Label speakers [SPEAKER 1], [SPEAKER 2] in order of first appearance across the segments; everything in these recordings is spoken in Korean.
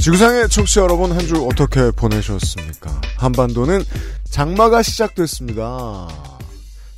[SPEAKER 1] 지구상의 청취자 여러분 한 주 어떻게 보내셨습니까? 한반도는 장마가 시작됐습니다.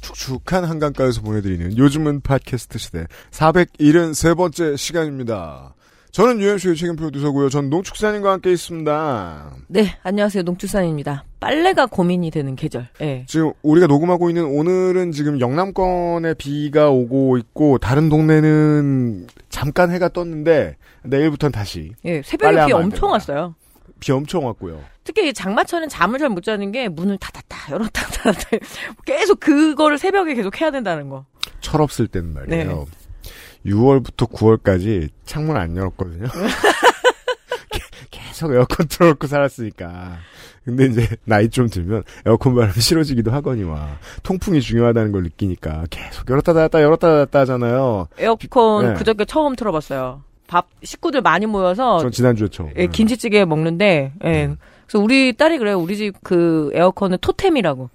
[SPEAKER 1] 축축한 한강가에서 보내드리는 요즘은 팟캐스트 시대 473번째 시간입니다. 저는 UMC의 책임 프로듀서고요. 전 농축산인과 함께 있습니다.
[SPEAKER 2] 네, 안녕하세요. 농축산입니다. 빨래가 고민이 되는 계절. 예.
[SPEAKER 1] 지금 우리가 녹음하고 있는 오늘은 지금 영남권에 비가 오고 있고 다른 동네는 잠깐 해가 떴는데 내일부터는 다시
[SPEAKER 2] 예, 새벽에 비 엄청. 왔어요.
[SPEAKER 1] 비 엄청 왔고요.
[SPEAKER 2] 특히 이 장마철은 잠을 잘 못 자는 게 문을 닫았다, 열었다, 닫았다. 계속 그거를 새벽에 계속 해야 된다는 거.
[SPEAKER 1] 철없을 때는 말이에요.
[SPEAKER 2] 네.
[SPEAKER 1] 6월부터 9월까지 창문 안 열었거든요. 게- 계속 에어컨 틀어놓고 살았으니까. 근데 이제 나이 좀 들면 에어컨 바람이 싫어지기도 하거니와 통풍이 중요하다는 걸 느끼니까 계속 열었다 닫았다 열었다 닫았다 하잖아요.
[SPEAKER 2] 에어컨
[SPEAKER 1] 네.
[SPEAKER 2] 그저께 처음 틀어봤어요. 밥 식구들 많이 모여서
[SPEAKER 1] 전 지난주에 처음.
[SPEAKER 2] 예, 김치찌개 먹는데 예.
[SPEAKER 1] 음.
[SPEAKER 2] 그래서 우리 딸이 그래요. 우리 집 그 에어컨은 토템이라고.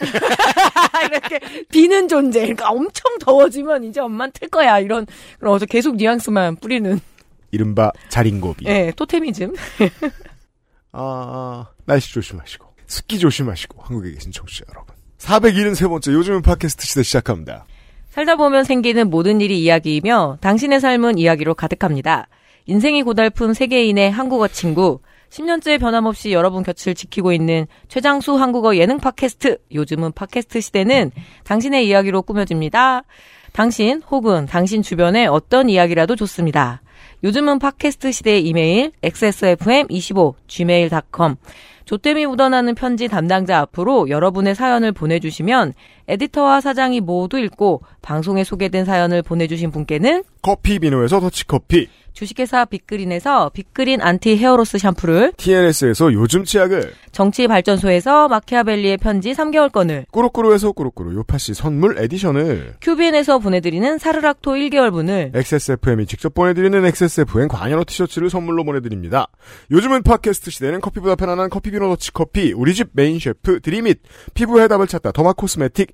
[SPEAKER 2] 이렇게 비는 존재. 그러니까 엄청 더워지면 이제 엄만 틀 거야. 이런 그래서 계속 뉘앙스만 뿌리는
[SPEAKER 1] 이른바 자린고비.
[SPEAKER 2] 예, 토테미즘.
[SPEAKER 1] 아, 아, 날씨 조심하시고 습기 조심하시고 한국에 계신 청취자 여러분. 473번째 요즘은 팟캐스트 시대 시작합니다.
[SPEAKER 2] 살다 보면 생기는 모든 일이 이야기이며 당신의 삶은 이야기로 가득합니다. 인생이 고달픈 세계인의 한국어 친구. 10년째 변함없이 여러분 곁을 지키고 있는 최장수 한국어 예능 팟캐스트. 요즘은 팟캐스트 시대는 당신의 이야기로 꾸며집니다. 당신 혹은 당신 주변의 어떤 이야기라도 좋습니다. 요즘은 팟캐스트 시대의 이메일 xsfm25 gmail.com 조땜이 묻어나는 편지 담당자 앞으로 여러분의 사연을 보내주시면 에디터와 사장이 모두 읽고 방송에 소개된 사연을 보내주신 분께는
[SPEAKER 1] 커피 비노에서 더치커피,
[SPEAKER 2] 주식회사 빅그린에서 빅그린 anti hair loss 샴푸를
[SPEAKER 1] TNS에서 요즘 치약을
[SPEAKER 2] 정치발전소에서 마키아벨리의 편지 3개월권을
[SPEAKER 1] 꾸루꾸루에서 꾸루꾸루 요파시 선물 edition을
[SPEAKER 2] 큐비엔에서 보내드리는 사르락토 1개월분을
[SPEAKER 1] XSFM이 직접 보내드리는 XSFM 관여로 티셔츠를 선물로 보내드립니다. 요즘은 팟캐스트 시대는 커피보다 편안한 커피비노 더치커피 우리 집 메인 셰프 드림잇 피부 해답을 찾다 더마 코스메틱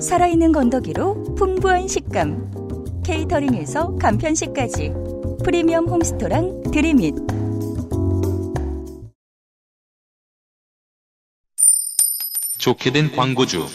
[SPEAKER 3] 살아있는 건더기로 풍부한 식감. 케이터링에서 간편식까지. 프리미엄 홈스토랑 드림잇.
[SPEAKER 4] 좋게 된 광고주.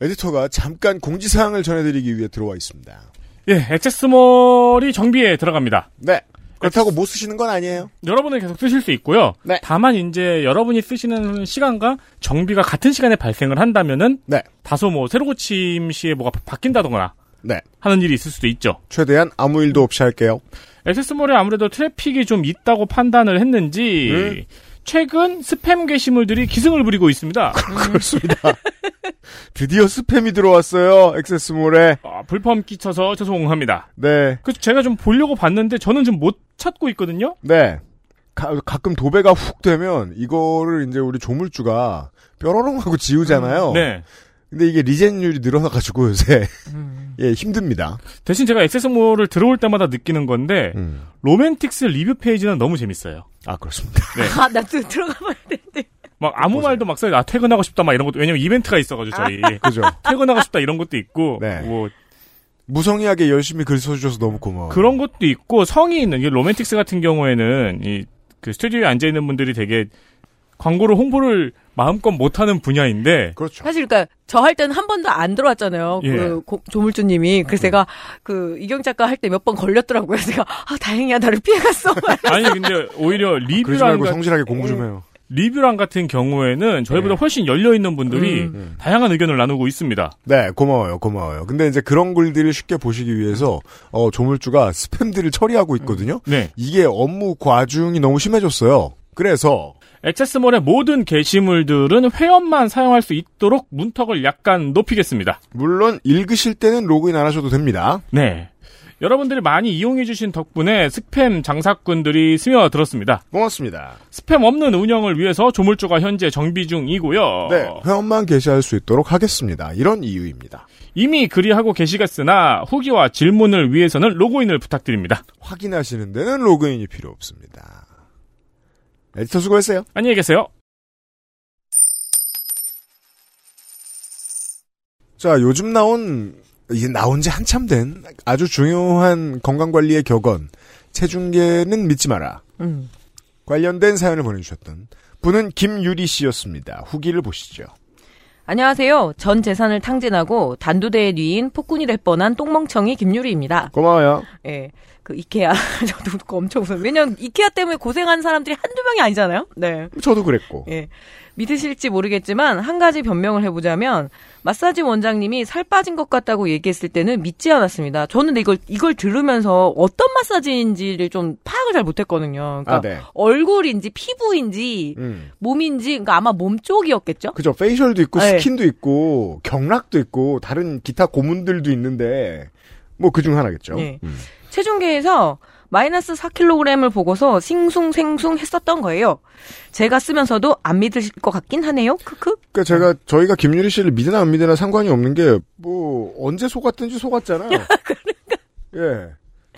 [SPEAKER 1] 에디터가 잠깐 공지사항을 전해드리기 위해 들어와 있습니다.
[SPEAKER 5] 예, 액세스몰이 정비에 들어갑니다.
[SPEAKER 1] 네. 그렇다고 못 쓰시는 건 아니에요.
[SPEAKER 5] 여러분은 계속 쓰실 수 있고요.
[SPEAKER 1] 네.
[SPEAKER 5] 다만 이제 여러분이 쓰시는 시간과 정비가 같은 시간에 발생을 한다면은
[SPEAKER 1] 네.
[SPEAKER 5] 다소 뭐 새로 고침 시에 뭐가 바- 바뀐다거나
[SPEAKER 1] 네.
[SPEAKER 5] 하는 일이 있을 수도 있죠.
[SPEAKER 1] 최대한 아무 일도 없이 할게요.
[SPEAKER 5] 액세스몰에 아무래도 트래픽이 좀 있다고 판단을 했는지
[SPEAKER 1] 음.
[SPEAKER 5] 최근 스팸 게시물들이 기승을 부리고 있습니다.
[SPEAKER 1] 그렇습니다. 드디어 스팸이 들어왔어요. 액세스몰에.
[SPEAKER 5] 아, 불phẩm 끼쳐서 죄송합니다.
[SPEAKER 1] 네.
[SPEAKER 5] 그래서 제가 좀 보려고 봤는데 저는 좀 못 찾고 있거든요.
[SPEAKER 1] 네. 가, 끔 도배가 훅 되면 이거를 이제 우리 조물주가 뾰로롱 하고 지우잖아요.
[SPEAKER 5] 네.
[SPEAKER 1] 근데 이게 regen율이 늘어나가지고 요새 예 힘듭니다.
[SPEAKER 5] 대신 제가 XS몰을 들어올 때마다 느끼는 건데
[SPEAKER 1] 음.
[SPEAKER 5] 로맨틱스 리뷰 페이지는 너무 재밌어요.
[SPEAKER 1] 아 그렇습니다.
[SPEAKER 2] 아, 나 또 들어가 봐야 되는데.
[SPEAKER 5] 막 아무
[SPEAKER 1] 보세요.
[SPEAKER 5] 말도 막 써요. 아 퇴근하고 싶다 막 이런 것도 왜냐면 이벤트가 있어가지고 저희
[SPEAKER 1] 그죠.
[SPEAKER 5] 퇴근하고 싶다 이런 것도 있고
[SPEAKER 1] 네.
[SPEAKER 5] 뭐
[SPEAKER 1] 무성의하게 열심히 글 써주셔서 너무 고마워.
[SPEAKER 5] 그런 것도 있고 성이 있는 게 로맨틱스 같은 경우에는 이 그 스튜디오에 앉아 있는 분들이 되게 광고를 홍보를 마음껏 못하는 분야인데
[SPEAKER 1] 그렇죠.
[SPEAKER 2] 사실 그러니까 저 할 때는 한 번도 안 들어왔잖아요.
[SPEAKER 5] 예.
[SPEAKER 2] 그 고- 조물주님이 그래서 제가 그 이경 작가 할 때 몇 번 걸렸더라고요. 제가 아 다행이야 나를 피해갔어.
[SPEAKER 5] 아니 근데 오히려
[SPEAKER 1] 그러지
[SPEAKER 5] 리뷰랑
[SPEAKER 1] 말고
[SPEAKER 5] 같-
[SPEAKER 1] 성실하게 공부 좀 해요.
[SPEAKER 5] 리뷰랑 같은 경우에는 저희보다
[SPEAKER 1] 네.
[SPEAKER 5] 훨씬 열려 있는 분들이
[SPEAKER 2] 음.
[SPEAKER 5] 다양한 의견을 나누고 있습니다.
[SPEAKER 1] 네, 고마워요, 고마워요. 근데 이제 그런 글들을 쉽게 보시기 위해서 어, 조물주가 스팸들을 처리하고 있거든요.
[SPEAKER 5] 네.
[SPEAKER 1] 이게 업무 과중이 너무 심해졌어요. 그래서
[SPEAKER 5] 액세스몰의 모든 게시물들은 회원만 사용할 수 있도록 문턱을 약간 높이겠습니다.
[SPEAKER 1] 물론 읽으실 때는 로그인 안 하셔도 됩니다.
[SPEAKER 5] 네. 여러분들이 많이 이용해주신 덕분에 스팸 장사꾼들이 스며들었습니다.
[SPEAKER 1] 고맙습니다.
[SPEAKER 5] 스팸 없는 운영을 위해서 조물주가 현재 정비 중이고요.
[SPEAKER 1] 네, 회원만 게시할 수 있도록 하겠습니다. 이런 이유입니다.
[SPEAKER 5] 이미 그리하고 계시겠으나 후기와 질문을 위해서는 로그인을 부탁드립니다.
[SPEAKER 1] 확인하시는 데는 로그인이 필요 없습니다. 에디터 수고했어요.
[SPEAKER 5] 안녕히 계세요.
[SPEAKER 1] 자, 요즘 나온, 이게 나온 지 한참 된 아주 중요한 건강관리의 격언, 체중계는 믿지 마라.
[SPEAKER 2] 음.
[SPEAKER 1] 관련된 사연을 보내주셨던 분은 김유리 씨였습니다. 후기를 보시죠.
[SPEAKER 2] 안녕하세요. 전 재산을 탕진하고 단두대에 뉘인 폭군이 될 뻔한 똥멍청이 김유리입니다.
[SPEAKER 1] 고마워요.
[SPEAKER 2] 예. 그 이케아 저도 그거 엄청 웃어요. 왜냐면 이케아 때문에 고생하는 사람들이 한두 명이 아니잖아요. 네.
[SPEAKER 1] 저도 그랬고.
[SPEAKER 2] 예. 믿으실지 모르겠지만 한 가지 변명을 해보자면 마사지 원장님이 살 빠진 것 같다고 얘기했을 때는 믿지 않았습니다. 저는 이걸 이걸 들으면서 어떤 마사지인지를 좀 파악을 잘 못했거든요. 그러니까
[SPEAKER 1] 아, 네.
[SPEAKER 2] 얼굴인지 피부인지
[SPEAKER 1] 음.
[SPEAKER 2] 몸인지 그러니까 아마 몸 쪽이었겠죠.
[SPEAKER 1] 그죠. 페이셜도 있고,
[SPEAKER 2] 네.
[SPEAKER 1] 스킨도 있고, 경락도 있고, 다른 기타 고문들도 있는데, 뭐 그중 하나겠죠.
[SPEAKER 2] 네.
[SPEAKER 1] 음.
[SPEAKER 2] 체중계에서 마이너스 4kg을 보고서 싱숭생숭 했었던 거예요. 제가 쓰면서도 안 믿으실 것 같긴 하네요. 크크.
[SPEAKER 1] 그러니까 제가 저희가 김유리 씨를 믿으나 안 믿으나 상관이 없는 게 뭐 언제 속았든지 속았잖아요. 예.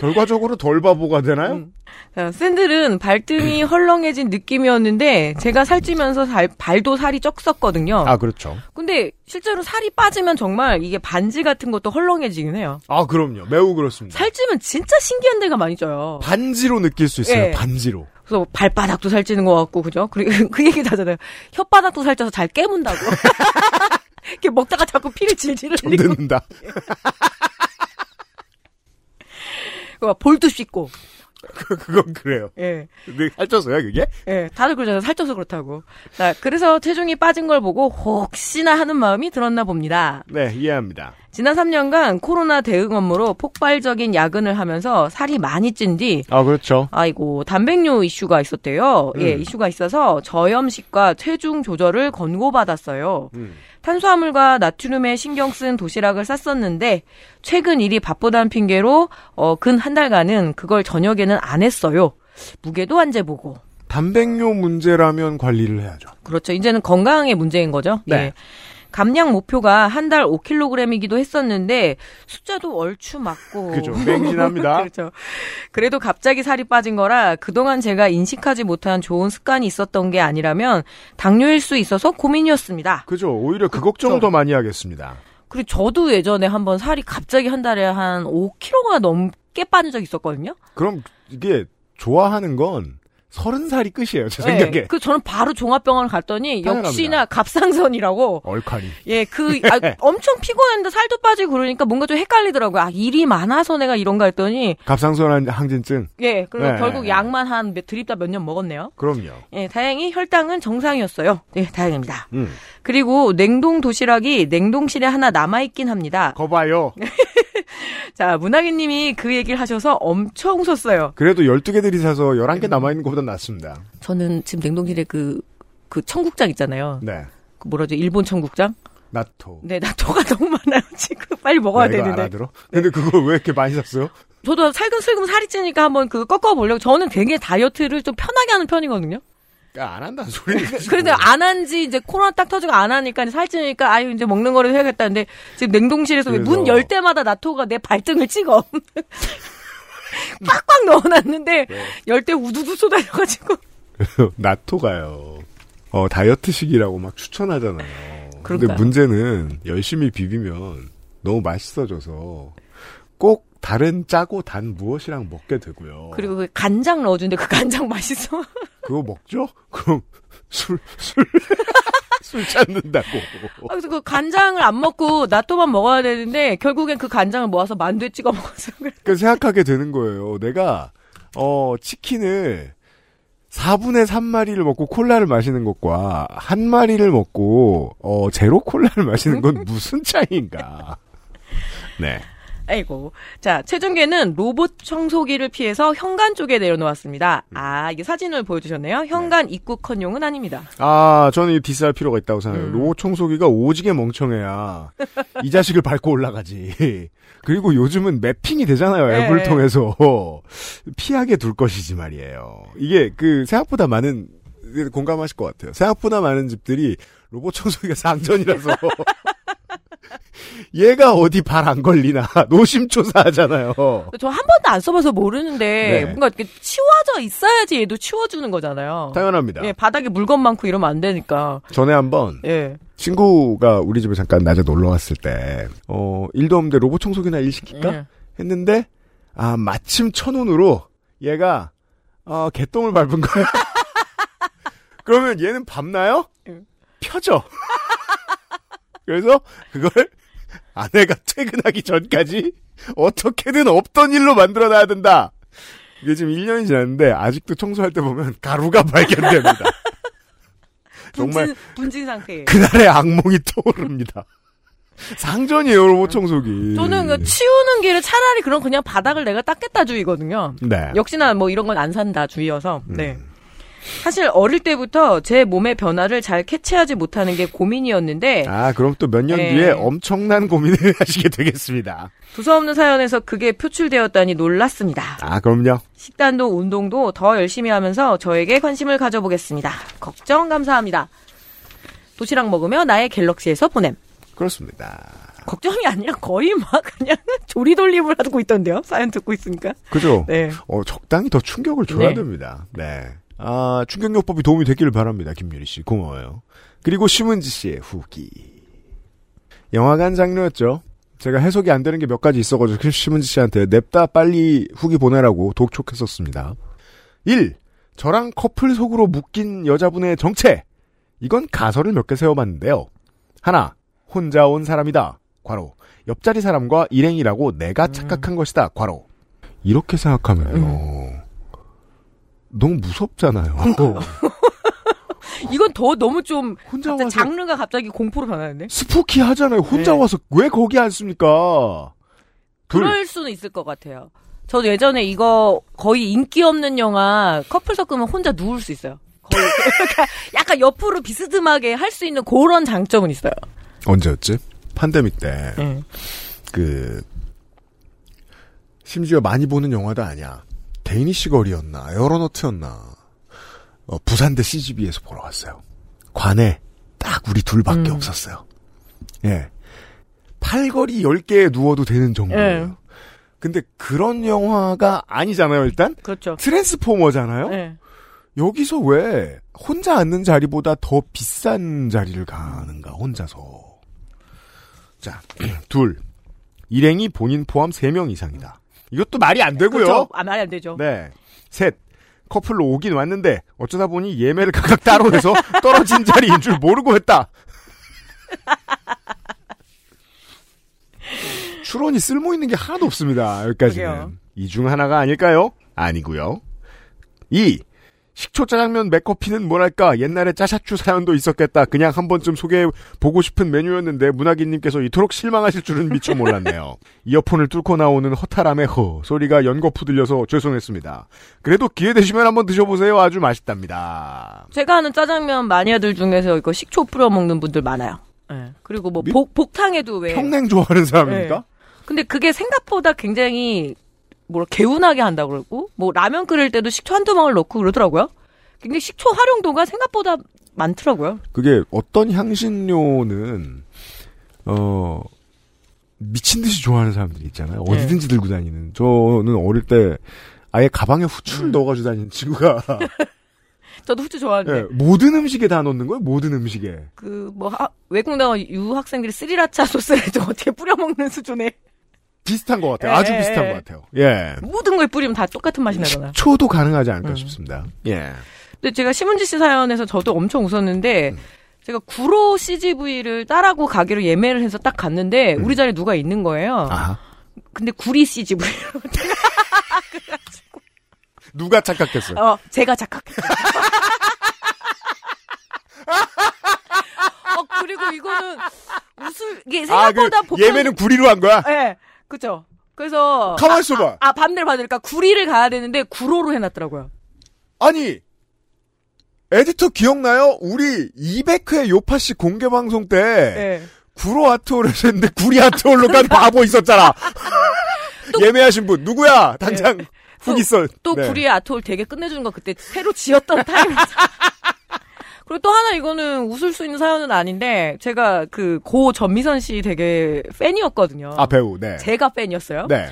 [SPEAKER 1] 결과적으로 덜 바보가 되나요?
[SPEAKER 2] 음. 자, 샌들은 발등이 헐렁해진 느낌이었는데 제가 살찌면서 살- 발도 살이 쪘었거든요.
[SPEAKER 1] 아 그렇죠.
[SPEAKER 2] 근데 실제로 살이 빠지면 정말 이게 반지 같은 것도 헐렁해지긴 해요.
[SPEAKER 1] 아 그럼요. 매우 그렇습니다.
[SPEAKER 2] 살찌면 진짜 신기한 데가 많이 쪄요.
[SPEAKER 1] 반지로 느낄 수 있어요.
[SPEAKER 2] 예.
[SPEAKER 1] 반지로.
[SPEAKER 2] 그래서 발바닥도 살찌는 것 같고 그죠? 그리고 그 얘기도 하잖아요. 혓바닥도 살쪄서 잘 깨문다고. 이렇게 먹다가 자꾸 피를 질질 흘리고
[SPEAKER 1] 정듣는다.
[SPEAKER 2] 막 볼도 씻고.
[SPEAKER 1] 그건 그래요.
[SPEAKER 2] 예.
[SPEAKER 1] 근데 살쪄서요 그게?
[SPEAKER 2] 예, 다들 그러잖아요. 살쪄서 그렇다고. 자, 그래서 체중이 빠진 걸 보고 혹시나 하는 마음이 들었나 봅니다.
[SPEAKER 1] 네 이해합니다.
[SPEAKER 2] 지난 3년간 코로나 대응 업무로 폭발적인 야근을 하면서 살이 많이 찐 뒤,
[SPEAKER 1] 아 그렇죠.
[SPEAKER 2] 아이고, 단백뇨 이슈가 있었대요. 예,
[SPEAKER 1] 음.
[SPEAKER 2] 이슈가 있어서 저염식과 체중 조절을 권고받았어요.
[SPEAKER 1] 음.
[SPEAKER 2] 탄수화물과 나트륨에 신경 쓴 도시락을 쌌었는데, 최근 일이 바쁘다는 핑계로, 어, 근 한 달간은 그걸 저녁에는 안 했어요. 무게도 안 재보고.
[SPEAKER 1] 단백뇨 문제라면 관리를 해야죠.
[SPEAKER 2] 그렇죠. 이제는 건강의 문제인 거죠.
[SPEAKER 1] 네.
[SPEAKER 2] 예. 감량 목표가 한 달 5kg이기도 했었는데 숫자도 얼추 맞고
[SPEAKER 1] 그죠. 맹진합니다.
[SPEAKER 2] 그렇죠. 그래도 갑자기 살이 빠진 거라 그동안 제가 인식하지 못한 좋은 습관이 있었던 게 아니라면 당뇨일 수 있어서 고민이었습니다.
[SPEAKER 1] 그죠. 오히려 그 걱정을 더 많이 하겠습니다.
[SPEAKER 2] 그리고 저도 예전에 한번 살이 갑자기 한 달에 한 5kg가 넘게 빠진 적이 있었거든요.
[SPEAKER 1] 그럼 이게 좋아하는 건 서른 살이 끝이에요. 제
[SPEAKER 2] 네.
[SPEAKER 1] 생각에.
[SPEAKER 2] 그 저는 바로 종합병원을 갔더니
[SPEAKER 1] 당연합니다.
[SPEAKER 2] 역시나 갑상선이라고
[SPEAKER 1] 얼카니.
[SPEAKER 2] 예, 그, 아, 엄청 피곤했는데 살도 빠지고 그러니까 뭔가 좀 헷갈리더라고요. 아, 일이 많아서 내가 이런가 했더니,
[SPEAKER 1] 갑상선 항진증.
[SPEAKER 2] 예, 그리고
[SPEAKER 1] 네.
[SPEAKER 2] 결국 약만 한 몇- 드립다 몇 년 먹었네요.
[SPEAKER 1] 그럼요.
[SPEAKER 2] 예, 다행히 혈당은 정상이었어요. 예, 다행입니다.
[SPEAKER 1] 음.
[SPEAKER 2] 그리고 냉동 도시락이 냉동실에 하나 남아 있긴 합니다.
[SPEAKER 1] 거봐요.
[SPEAKER 2] 자, 문학인님이 그 얘기를 하셔서 엄청 웃었어요.
[SPEAKER 1] 그래도 12개들이 사서 11개 남아있는 것보다 낫습니다.
[SPEAKER 2] 저는 지금 냉동실에 그, 그 청국장 있잖아요.
[SPEAKER 1] 네.
[SPEAKER 2] 그 뭐라죠? 일본 청국장?
[SPEAKER 1] 나토.
[SPEAKER 2] 네, 나 토가 너무 많아요, 지금. 빨리 먹어야
[SPEAKER 1] 내가
[SPEAKER 2] 되는데.
[SPEAKER 1] 알아들어? 근데 그걸 왜 이렇게 많이 샀어요?
[SPEAKER 2] 저도 살금살금 살이 찌니까 한번 그 꺾어 보려고. 저는 되게 다이어트를 좀 편하게 하는 편이거든요.
[SPEAKER 1] 야, 안 한다는 소리.
[SPEAKER 2] 그런데 안 한 지 이제 코로나 딱 터지고 안 하니까 살찌니까 아유 이제 먹는 거라도 해야겠다는데 지금 냉동실에서
[SPEAKER 1] 그래서-
[SPEAKER 2] 문열 때마다 나토가 내 발등을 찍어. 꽉꽉 넣어놨는데
[SPEAKER 1] 네.
[SPEAKER 2] 열때 우두두 쏟아져가지고.
[SPEAKER 1] 나토가요. 어, 다이어트식이라고 막 추천하잖아요.
[SPEAKER 2] 그러니까요.
[SPEAKER 1] 문제는 열심히 비비면 너무 맛있어져서 꼭 다른 짜고 단 무엇이랑 먹게 되고요.
[SPEAKER 2] 그리고 그 간장 넣어주는데 그 간장 맛있어.
[SPEAKER 1] 그거 먹죠? 그럼 술, 술, 술 찾는다고.
[SPEAKER 2] 아, 그래서 그 간장을 안 먹고 나또만 먹어야 되는데 결국엔 그 간장을 모아서 만두에 찍어 먹었어요.
[SPEAKER 1] 그 생각하게 되는 거예요. 내가, 어, 치킨을 4분의 3마리를 먹고 콜라를 마시는 것과 한 마리를 먹고, 어, 제로 콜라를 마시는 건 무슨 차이인가. 네.
[SPEAKER 2] 아이고. 자, 최종계는 로봇 청소기를 피해서 현관 쪽에 내려놓았습니다. 아, 이게 사진을 보여주셨네요. 현관 입구 컨용은 아닙니다.
[SPEAKER 1] 아, 저는 이 디스할 필요가 있다고 생각해요.
[SPEAKER 2] 음.
[SPEAKER 1] 로봇 청소기가 오지게 멍청해야 이 자식을 밟고 올라가지. 그리고 요즘은 매핑이 되잖아요.
[SPEAKER 2] 네.
[SPEAKER 1] 앱을 통해서. 피하게 둘 것이지 말이에요. 이게 그 생각보다 많은 공감하실 것 같아요. 생각보다 많은 집들이 로봇 청소기가 상전이라서 얘가 어디 발 안 걸리나 노심초사하잖아요.
[SPEAKER 2] 저 한 번도 안 써봐서 모르는데
[SPEAKER 1] 네.
[SPEAKER 2] 뭔가 이렇게 치워져 있어야지 얘도 치워주는 거잖아요.
[SPEAKER 1] 당연합니다.
[SPEAKER 2] 예, 바닥에 물건 많고 이러면 안 되니까.
[SPEAKER 1] 전에 한번
[SPEAKER 2] 예.
[SPEAKER 1] 친구가 우리 집에 잠깐 낮에 놀러 왔을 때, 어, 일도 없는데 로봇 청소기나 일 시킬까?
[SPEAKER 2] 예.
[SPEAKER 1] 했는데, 아, 마침 천운으로 얘가, 어, 개똥을 밟은 거야. 그러면 얘는 밟나요?
[SPEAKER 2] 응.
[SPEAKER 1] 펴져. 그래서 그걸 아내가 퇴근하기 전까지 어떻게든 없던 일로 만들어 놔야 된다. 이게 지금 1년이 지났는데 아직도 청소할 때 보면 가루가 발견됩니다. 정말
[SPEAKER 2] 분진, 분진 상태예요.
[SPEAKER 1] 그날의 악몽이 떠오릅니다. 상전이에요, 로봇 청소기.
[SPEAKER 2] 저는 그 치우는 길에 차라리 그럼 그냥 바닥을 내가 닦겠다 주의거든요.
[SPEAKER 1] 네.
[SPEAKER 2] 역시나 뭐 이런 건 안 산다 주의여서.
[SPEAKER 1] 음.
[SPEAKER 2] 네. 사실 어릴 때부터 제 몸의 변화를 잘 캐치하지 못하는 게 고민이었는데
[SPEAKER 1] 아, 그럼 또 몇년
[SPEAKER 2] 네.
[SPEAKER 1] 뒤에 엄청난 고민을 하시게 되겠습니다.
[SPEAKER 2] 두서없는 사연에서 그게 표출되었다니 놀랐습니다.
[SPEAKER 1] 아, 그럼요.
[SPEAKER 2] 식단도 운동도 더 열심히 하면서 저에게 관심을 가져보겠습니다. 걱정 감사합니다. 도시락 먹으며 나의 갤럭시에서 보냄.
[SPEAKER 1] 그렇습니다.
[SPEAKER 2] 걱정이 아니라 거의 막 그냥 조리 돌림을 하고 있던데요. 사연 듣고 있으니까.
[SPEAKER 1] 그죠?
[SPEAKER 2] 네.
[SPEAKER 1] 어, 적당히 더 충격을 줘야
[SPEAKER 2] 네.
[SPEAKER 1] 됩니다. 네. 아, 충격요법이 도움이 됐기를 바랍니다. 김유리 씨. 고마워요. 그리고 심은지 씨의 후기. 영화관 장르였죠. 제가 해석이 안 되는 게 몇 가지 있어가지고 그 심은지 씨한테 냅다 빨리 후기 보내라고 독촉했었습니다. 1. 저랑 커플 속으로 묶인 여자분의 정체. 이건 가설을 몇 개 세워봤는데요. 하나. 혼자 온 사람이다. 괄호. 옆자리 사람과 일행이라고 내가 착각한 것이다. 괄호. 이렇게 생각하면요. 너무 무섭잖아요.
[SPEAKER 2] 이건 더 너무 좀
[SPEAKER 1] 혼자
[SPEAKER 2] 갑자기
[SPEAKER 1] 와서
[SPEAKER 2] 장르가 갑자기 공포로 변하는데.
[SPEAKER 1] 스푸키 하잖아요. 혼자
[SPEAKER 2] 네.
[SPEAKER 1] 와서 왜 거기 앉습니까? 둘.
[SPEAKER 2] 그럴 수는 있을 것 같아요. 저도 예전에 이거 거의 인기 없는 영화 커플석 끊으면 혼자 누울 수 있어요. 거의 그러니까 약간 옆으로 비스듬하게 할 수 있는 그런 장점은 있어요.
[SPEAKER 1] 언제였지? 판데믹 때.
[SPEAKER 2] 네.
[SPEAKER 1] 그 심지어 많이 보는 영화도 아니야. Danish Girl이었나 Aeronauts였나 어, 부산대 CGV에서 보러 갔어요. 관에 딱 우리 둘밖에
[SPEAKER 2] 음.
[SPEAKER 1] 없었어요. 예. 팔걸이 10개에 누워도 되는 정도예요.
[SPEAKER 2] 예.
[SPEAKER 1] 근데 그런 영화가 아니잖아요, 일단.
[SPEAKER 2] 그렇죠.
[SPEAKER 1] 트랜스포머잖아요.
[SPEAKER 2] 네.
[SPEAKER 1] 여기서 왜 혼자 앉는 자리보다 더 비싼 자리를 가는가, 혼자서. 자, 둘. 일행이 본인 포함 3명 이상이다. 이것도 말이 안 되고요.
[SPEAKER 2] 그렇죠. 아, 말이 안 되죠.
[SPEAKER 1] 네. 셋. 커플로 오긴 왔는데 어쩌다 보니 예매를 각각 따로 해서 떨어진 자리인 줄 모르고 했다. 추론이 쓸모 있는 게 하나도 없습니다. 여기까지는. 이 중 하나가 아닐까요? 아니고요. 2. 식초 짜장면 맥커피는 뭐랄까 옛날에 짜샤추 사연도 있었겠다. 그냥 한 번쯤 소개해 보고 싶은 메뉴였는데 문학인님께서 이토록 실망하실 줄은 미처 몰랐네요. 이어폰을 뚫고 나오는 허탈함의 허 소리가 연거푸 들려서 죄송했습니다. 그래도 기회 되시면 한번 드셔보세요. 아주 맛있답니다.
[SPEAKER 2] 제가 아는 짜장면 마니아들 중에서 이거 식초 뿌려 먹는 분들 많아요. 네. 그리고 뭐
[SPEAKER 1] 미-
[SPEAKER 2] 복, 복탕에도 왜
[SPEAKER 1] 평냉 좋아하는 사람입니까?
[SPEAKER 2] 근데 그게 생각보다 굉장히 뭐라 개운하게 한다고 그러고 뭐 라면 끓일 때도 식초 한두 방울 넣고 그러더라고요. 굉장히 식초 활용도가 생각보다 많더라고요.
[SPEAKER 1] 그게 어떤 향신료는 어 미친 듯이 좋아하는 사람들이 있잖아요.
[SPEAKER 2] 네.
[SPEAKER 1] 어디든지 들고 다니는. 저는 어릴 때 아예 가방에 후추를
[SPEAKER 2] 음.
[SPEAKER 1] 넣어가지고 다니는 친구가
[SPEAKER 2] 저도 후추 좋아하는데
[SPEAKER 1] 예, 모든 음식에 다 넣는 거예요. 모든 음식에.
[SPEAKER 2] 그뭐 외국 나가 유학생들이 스리라차 소스를 좀 어떻게 뿌려 먹는 수준의
[SPEAKER 1] 비슷한 것 같아요.
[SPEAKER 2] 예,
[SPEAKER 1] 아주
[SPEAKER 2] 예,
[SPEAKER 1] 비슷한
[SPEAKER 2] 예.
[SPEAKER 1] 것 같아요. 예.
[SPEAKER 2] 모든 걸 뿌리면 다 똑같은 맛이 나잖아요.
[SPEAKER 1] 초도 가능하지 않을까
[SPEAKER 2] 음.
[SPEAKER 1] 싶습니다. 예.
[SPEAKER 2] 근데 제가 심은지 씨 사연에서 저도 엄청 웃었는데
[SPEAKER 1] 음.
[SPEAKER 2] 제가 구로 CGV를 따라고 가기로 예매를 해서 딱 갔는데 우리 자리에 누가 있는 거예요.
[SPEAKER 1] 음. 아하.
[SPEAKER 2] 근데 구리 CGV.
[SPEAKER 1] 누가 착각했어요?
[SPEAKER 2] 어, 제가 착각했어요. 어, 그리고 이거는 웃을, 이게
[SPEAKER 1] 아, 그
[SPEAKER 2] 생각보다 보통.
[SPEAKER 1] 예매는 구리로 한 거야?
[SPEAKER 2] 예, 그죠. 그래서.
[SPEAKER 1] 가만 있어봐.
[SPEAKER 2] 아, 반대로 받으니까 구리를 가야 되는데 구로로 해놨더라고요.
[SPEAKER 1] 아니, 에디터 기억나요? 우리 200회 요파 씨 공개 방송 때
[SPEAKER 2] 예.
[SPEAKER 1] 구로 아트홀에서 했는데 구리 아트홀로 간 바보 있었잖아. 예매하신 분 누구야? 당장 훅 있어.
[SPEAKER 2] 또
[SPEAKER 1] 네.
[SPEAKER 2] 구리의 아트홀 되게 끝내주는 거 그때 새로 지었던 타임이었어. 그리고 또 하나 이거는 웃을 수 있는 사연은 아닌데 제가 그 고 전미선 씨 되게 팬이었거든요.
[SPEAKER 1] 아 배우. 네.
[SPEAKER 2] 제가 팬이었어요.
[SPEAKER 1] 네.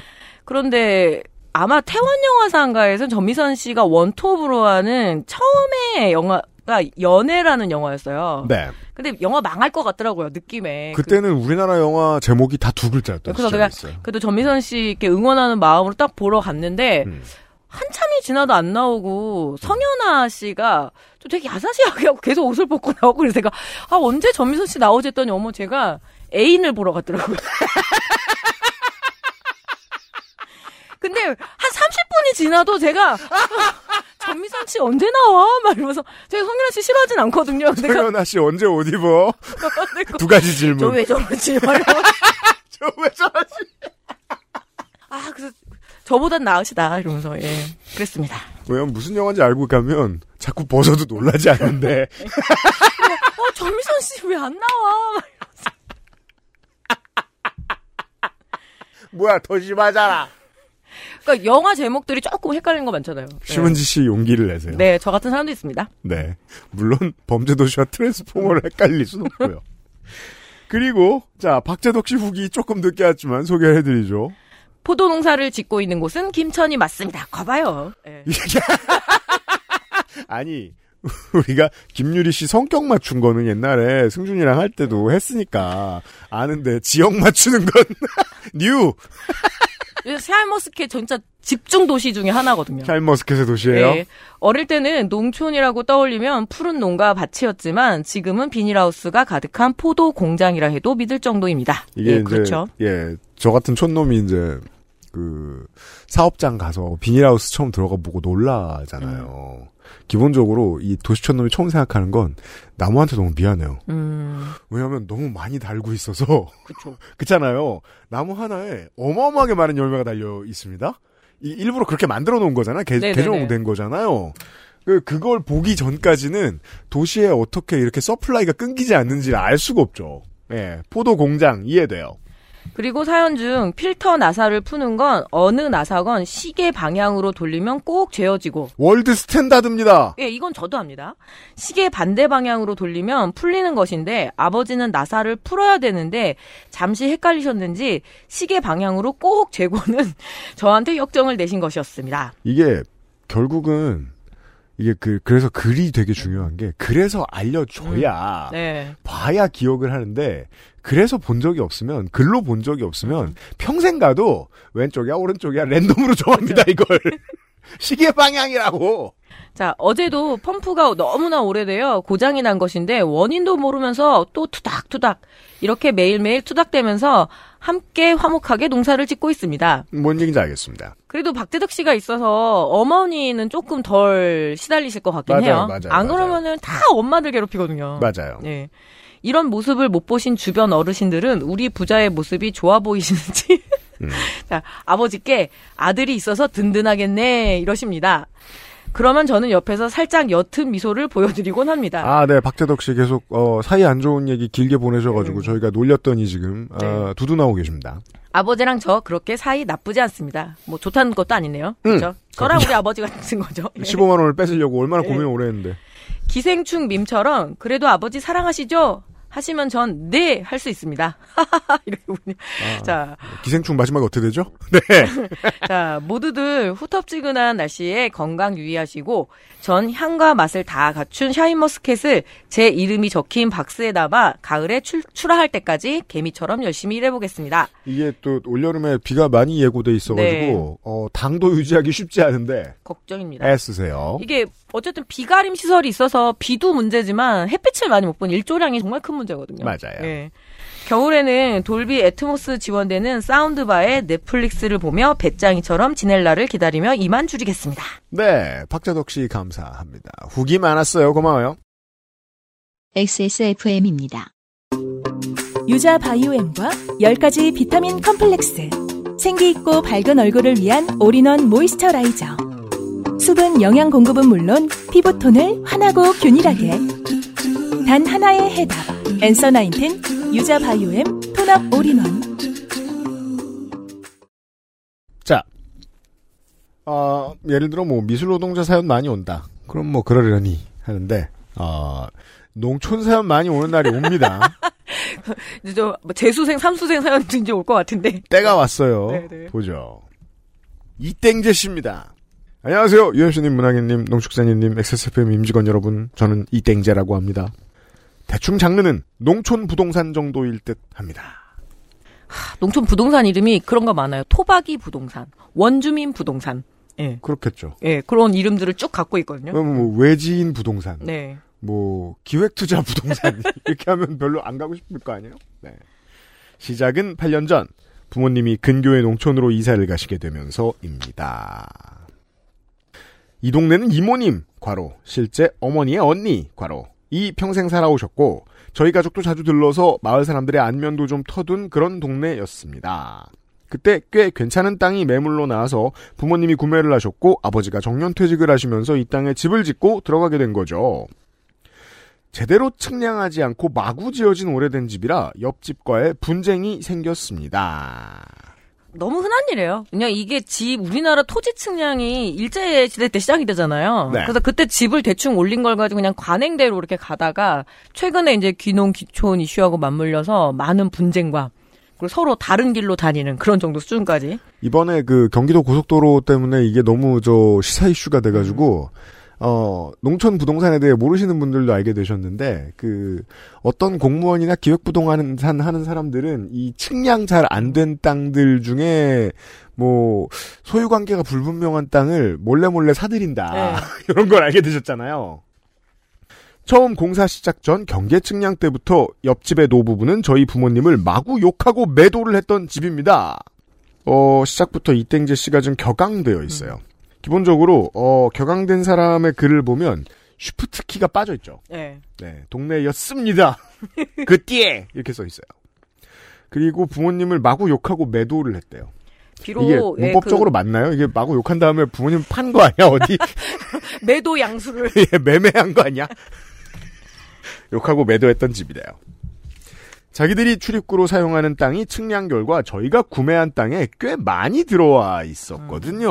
[SPEAKER 2] 그런데 아마 태원 영화상가에서 전미선 씨가 원톱으로 하는 처음에 영화 가 연애라는 영화였어요.
[SPEAKER 1] 네.
[SPEAKER 2] 근데 영화 망할 것 같더라고요 느낌에.
[SPEAKER 1] 그때는 우리나라 영화 제목이 다 두 글자였던
[SPEAKER 2] 그래서 내가. 그래도 전미선 씨께 응원하는 마음으로 딱 보러 갔는데
[SPEAKER 1] 음.
[SPEAKER 2] 한참이 지나도 안 나오고 성현아 씨가 좀 되게 야사시하게 하고 계속 옷을 벗고 나오고 그래서 제가 아 언제 전미선 씨 나오지 했더니 어머 제가 애인을 보러 갔더라고요. 근데 한 30분이 지나도 제가 아, 전미선 씨 언제 나와? 막 이러면서 제가 성현아 씨 싫어하진 않거든요.
[SPEAKER 1] 성현아 씨 언제 옷 입어? 두 가지 질문.
[SPEAKER 2] 저 왜 저러지? 막 이러면서
[SPEAKER 1] 저왜 저러지?
[SPEAKER 2] 아 그래서 저보단 나으시다 이러면서 예 그랬습니다.
[SPEAKER 1] 왜냐면 무슨 영화인지 알고 가면 자꾸 벗어도 놀라지 않는데
[SPEAKER 2] 어 전미선 씨 왜 안 나와? 막
[SPEAKER 1] 뭐야 더 심하잖아.
[SPEAKER 2] 그러니까 영화 제목들이 조금 헷갈리는 거 많잖아요.
[SPEAKER 1] 심은지 씨 용기를 내세요.
[SPEAKER 2] 네, 저 같은 사람도 있습니다.
[SPEAKER 1] 네. 물론 범죄도시와 트랜스포머를 헷갈릴 수는 없고요. 그리고 자 박재덕 씨 후기 조금 늦게 왔지만 소개해드리죠.
[SPEAKER 2] 포도 농사를 짓고 있는 곳은 김천이 맞습니다. 가봐요. 예.
[SPEAKER 1] 아니 우리가 김유리 씨 성격 맞춘 거는 옛날에 승준이랑 할 때도 했으니까 아는데 지역 맞추는 건 뉴.
[SPEAKER 2] 샤머스케 진짜 집중 도시 중에 하나거든요.
[SPEAKER 1] 샬머스켓의 도시예요.
[SPEAKER 2] 예. 어릴 때는 농촌이라고 떠올리면 푸른 농가 밭이었지만 지금은 비닐하우스가 가득한 포도 공장이라 해도 믿을 정도입니다.
[SPEAKER 1] 이게
[SPEAKER 2] 예, 그렇죠.
[SPEAKER 1] 예, 저 같은 촌놈이 이제 그 사업장 가서 비닐하우스 처음 들어가 보고 놀라잖아요. 기본적으로 이 도시촌 놈이 처음 생각하는 건 나무한테 너무 미안해요.
[SPEAKER 2] 음,
[SPEAKER 1] 왜냐하면 너무 많이 달고 있어서. 그렇잖아요. 나무 하나에 어마어마하게 많은 열매가 달려 있습니다. 이 일부러 그렇게 만들어 놓은 거잖아. 개. 개종된 거잖아요. 그 그걸 보기 전까지는 도시에 어떻게 이렇게 supply가 끊기지 않는지를 알 수가 없죠. 예, 포도 공장 이해돼요.
[SPEAKER 2] 그리고 사연 중 필터 나사를 푸는 건 어느 나사건 시계 방향으로 돌리면 꼭 죄어지고
[SPEAKER 1] world standard입니다.
[SPEAKER 2] 예, 이건 저도 합니다. 시계 반대 방향으로 돌리면 풀리는 것인데 아버지는 나사를 풀어야 되는데 잠시 헷갈리셨는지 시계 방향으로 꼭 재고는 저한테 역정을 내신 것이었습니다.
[SPEAKER 1] 이게 결국은 이게 그 그래서 글이 되게 중요한 게 그래서 알려줘야
[SPEAKER 2] 네.
[SPEAKER 1] 봐야 기억을 하는데 그래서 본 적이 없으면 글로 본 적이 없으면 평생 가도 왼쪽이야 오른쪽이야 랜덤으로 정합니다 이걸. 시계 방향이라고.
[SPEAKER 2] 자, 어제도 펌프가 너무나 오래되어 고장이 난 것인데 원인도 모르면서 또 투닥투닥 이렇게 매일매일 투닥대면서 함께 화목하게 농사를 짓고 있습니다.
[SPEAKER 1] 뭔 얘기인지 알겠습니다.
[SPEAKER 2] 그래도 박재덕 씨가 있어서 어머니는 조금 덜 시달리실 것 같긴
[SPEAKER 1] 맞아요,
[SPEAKER 2] 해요.
[SPEAKER 1] 맞아요,
[SPEAKER 2] 안
[SPEAKER 1] 맞아요.
[SPEAKER 2] 그러면은 다 엄마들 괴롭히거든요.
[SPEAKER 1] 맞아요.
[SPEAKER 2] 네. 이런 모습을 못 보신 주변 어르신들은 우리 부자의 모습이 좋아 보이시는지
[SPEAKER 1] 음.
[SPEAKER 2] 자, 아버지께 아들이 있어서 든든하겠네 이러십니다. 그러면 저는 옆에서 살짝 옅은 미소를 보여드리곤 합니다.
[SPEAKER 1] 아, 네, 박태덕 씨 계속 어, 사이 안 좋은 얘기 길게 보내셔가지고
[SPEAKER 2] 음.
[SPEAKER 1] 저희가 놀렸더니 지금 아,
[SPEAKER 2] 네.
[SPEAKER 1] 두둔하고 계십니다.
[SPEAKER 2] 아버지랑 저 그렇게 사이 나쁘지 않습니다. 뭐 좋다는 것도 아니네요.
[SPEAKER 1] 음.
[SPEAKER 2] 그렇죠? 저랑 우리 아버지 같은 거죠. 예.
[SPEAKER 1] 15만 원을 뺏으려고 얼마나
[SPEAKER 2] 네.
[SPEAKER 1] 고민을 오래 했는데.
[SPEAKER 2] 기생충 밈처럼 그래도 아버지 사랑하시죠? 하시면 전 네 할 수 있습니다. 이렇게 보니.
[SPEAKER 1] 아,
[SPEAKER 2] 자,
[SPEAKER 1] 기생충 마지막 어떻게 되죠?
[SPEAKER 2] 자, 모두들 후텁지근한 날씨에 건강 유의하시고 전 향과 맛을 다 갖춘 샤인머스켓을 제 이름이 적힌 박스에 담아 가을에 출, 출하할 때까지 개미처럼 열심히 일해보겠습니다.
[SPEAKER 1] 이게 또 올여름에 비가 많이 예고돼 있어가지고
[SPEAKER 2] 네.
[SPEAKER 1] 어, 당도 유지하기 쉽지 않은데
[SPEAKER 2] 걱정입니다.
[SPEAKER 1] 애쓰세요.
[SPEAKER 2] 이게 어쨌든 비가림 시설이 있어서 비도 문제지만 햇빛을 많이 못 본 일조량이 정말 큰 문제거든요.
[SPEAKER 1] 맞아요.
[SPEAKER 2] 예. 겨울에는 돌비 애트모스 지원되는 사운드바에 넷플릭스를 보며 베짱이처럼 지낼 날을 기다리며 이만 줄이겠습니다.
[SPEAKER 1] 네, 박자덕 씨 감사합니다. 후기 많았어요. 고마워요.
[SPEAKER 6] XSFM입니다.
[SPEAKER 7] 유자 바이오엠과 10가지 비타민 컴플렉스. 생기 있고 밝은 얼굴을 위한 all-in-one moisturizer. 수분 영양 공급은 물론 피부톤을 환하고 균일하게. 단 하나의 해답. Answer Nineteen 유자 바이오엠 tone-up all-in-one.
[SPEAKER 1] 자, 어, 예를 들어 뭐 미술 노동자 사연 많이 온다. 그럼 뭐 그러려니 하는데 어, 농촌 사연 많이 오는 날이 옵니다.
[SPEAKER 2] 이제 저뭐 재수생, 삼수생 사연도 이제 올 것 같은데.
[SPEAKER 1] 때가 왔어요.
[SPEAKER 2] 네네.
[SPEAKER 1] 보죠. 이땡재 씨입니다. 안녕하세요. 유현수님, 문학인님, 농축산인님, XSFM 임직원 여러분. 저는 이땡재라고 합니다. 대충 장르는 농촌 부동산 정도일 듯 합니다.
[SPEAKER 2] 농촌 부동산 이름이 그런 거 많아요. 토박이 부동산, 원주민 부동산. 예.
[SPEAKER 1] 그렇겠죠.
[SPEAKER 2] 예, 그런 이름들을 쭉 갖고 있거든요.
[SPEAKER 1] 그럼 뭐 외지인 부동산,
[SPEAKER 2] 네.
[SPEAKER 1] 뭐 기획투자 부동산 이렇게 하면 별로 안 가고 싶을 거 아니에요? 네. 시작은 8년 전 부모님이 근교의 농촌으로 이사를 가시게 되면서입니다. 이 동네는 이모님 과로 실제 어머니의 언니 과로 이 평생 살아오셨고 저희 가족도 자주 들러서 마을 사람들의 안면도 좀 터둔 그런 동네였습니다. 그때 꽤 괜찮은 땅이 매물로 나와서 부모님이 구매를 하셨고 아버지가 정년퇴직을 하시면서 이 땅에 집을 짓고 들어가게 된 거죠. 제대로 측량하지 않고 마구 지어진 오래된 집이라 옆집과의 분쟁이 생겼습니다.
[SPEAKER 2] 너무 흔한 일이에요. 그냥 이게 집 우리나라 토지 측량이 일제 시대 때 시작이 되잖아요.
[SPEAKER 1] 네.
[SPEAKER 2] 그래서 그때 집을 대충 올린 걸 가지고 그냥 관행대로 이렇게 가다가 최근에 이제 귀농 귀촌 이슈하고 맞물려서 많은 분쟁과 그리고 서로 다른 길로 다니는 그런 정도 수준까지.
[SPEAKER 1] 이번에 그 경기도 고속도로 때문에 이게 너무 저 시사 이슈가 돼가지고 어 농촌 부동산에 대해 모르시는 분들도 알게 되셨는데 그 어떤 공무원이나 기획부동산 하는 사람들은 이 측량 잘 안 된 땅들 중에 뭐 소유 관계가 불분명한 땅을 몰래 몰래 사들인다
[SPEAKER 2] 네.
[SPEAKER 1] 이런 걸 알게 되셨잖아요. 처음 공사 시작 전 경계 측량 때부터 옆집의 노부부는 저희 부모님을 마구 욕하고 매도를 했던 집입니다. 어, 시작부터 이땡재 씨가 좀 격앙되어 있어요. 기본적으로, 어, 격앙된 사람의 글을 보면 쉬프트 키가 빠져 있죠.
[SPEAKER 2] 네.
[SPEAKER 1] 네, 동네였습니다. 그띠에! 이렇게 써 있어요. 그리고 부모님을 마구 욕하고 매도를 했대요.
[SPEAKER 2] 비록
[SPEAKER 1] 이게
[SPEAKER 2] 예,
[SPEAKER 1] 문법적으로 맞나요? 이게 마구 욕한 다음에 부모님 판 거 아니야? 어디
[SPEAKER 2] 그 매도 양수를
[SPEAKER 1] 예, 매매한 거 아니야? 욕하고 매도했던 집이래요. 자기들이 출입구로 사용하는 땅이 측량 결과 저희가 구매한 땅에 꽤 많이 들어와 있었거든요.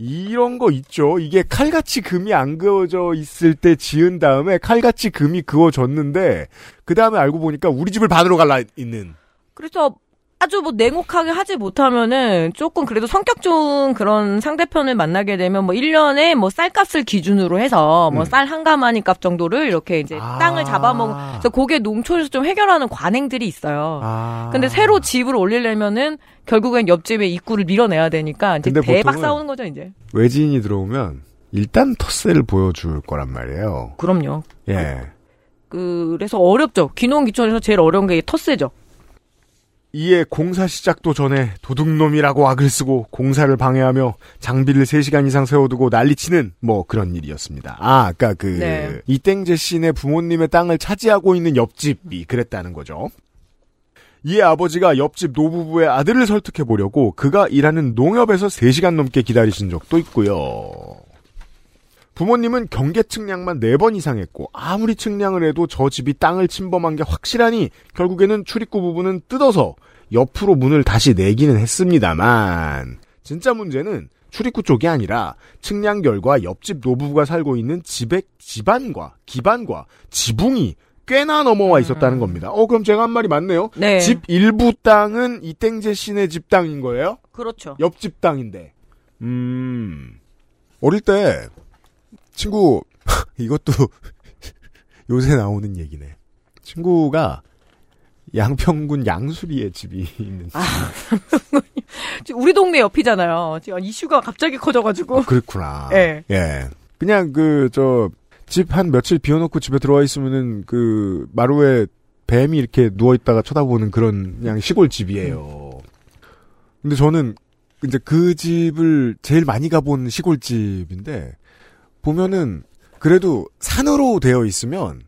[SPEAKER 1] 이런 거 있죠. 이게 칼같이 금이 안 그어져 있을 때 지은 다음에 칼같이 금이 그어졌는데 그 다음에 알고 보니까 우리 집을 받으러 갈라 있는.
[SPEAKER 2] 그래서 아주 뭐 냉혹하게 하지 못하면은 조금 그래도 성격 좋은 그런 상대편을 만나게 되면 뭐 1년에 뭐 쌀값을 기준으로 해서 뭐
[SPEAKER 1] 음.
[SPEAKER 2] 쌀한 가마니 값 정도를 이렇게 이제
[SPEAKER 1] 아.
[SPEAKER 2] 땅을 잡아먹은 그래서 그게 농촌에서 좀 해결하는 관행들이 있어요.
[SPEAKER 1] 아.
[SPEAKER 2] 근데 새로 집을 올리려면은 결국엔 옆집의 입구를 밀어내야 되니까 이제 대박 싸우는 거죠, 이제.
[SPEAKER 1] 외지인이 들어오면 일단 텃세를 보여줄 거란 말이에요.
[SPEAKER 2] 그럼요.
[SPEAKER 1] 예.
[SPEAKER 2] 그래서 어렵죠. 귀농귀촌에서 제일 어려운 게 텃세죠.
[SPEAKER 1] 이에 공사 시작도 전에 도둑놈이라고 악을 쓰고 공사를 방해하며 장비를 3시간 이상 세워두고 난리치는 뭐 그런 일이었습니다. 아, 아까 그
[SPEAKER 2] 네.
[SPEAKER 1] 이땡재 씨네 부모님의 땅을 차지하고 있는 옆집이 그랬다는 거죠. 이에 아버지가 옆집 노부부의 아들을 설득해 보려고 그가 일하는 농협에서 3시간 넘게 기다리신 적도 있고요. 부모님은 경계 측량만 4번 이상 했고 아무리 측량을 해도 저 집이 땅을 침범한 게 확실하니 결국에는 출입구 부분은 뜯어서 옆으로 문을 다시 내기는 했습니다만 진짜 문제는 출입구 쪽이 아니라 측량 결과 옆집 노부부가 살고 있는 집의 집안과 기반과 지붕이 꽤나 넘어와 있었다는 겁니다. 어 그럼 제가 한 말이 맞네요.
[SPEAKER 2] 네.
[SPEAKER 1] 집 일부 땅은 이땡재 씨네 집 땅인 거예요?
[SPEAKER 2] 그렇죠.
[SPEAKER 1] 옆집 땅인데. 음. 어릴 때 친구 이것도 요새 나오는 얘기네. 친구가 양평군 양수리에 집이 있는 집.
[SPEAKER 2] 지금 우리 동네 옆이잖아요. 지금 이슈가 갑자기 커져가지고.
[SPEAKER 1] 아, 그렇구나.
[SPEAKER 2] 예.
[SPEAKER 1] 예. 그냥 그 저 집 한 며칠 비워놓고 집에 들어와 있으면은 그 마루에 뱀이 이렇게 누워 있다가 쳐다보는 그런 그냥 시골 집이에요. 근데 저는 이제 그 집을 제일 많이 가본 시골 집인데 보면은 그래도 산으로 되어 있으면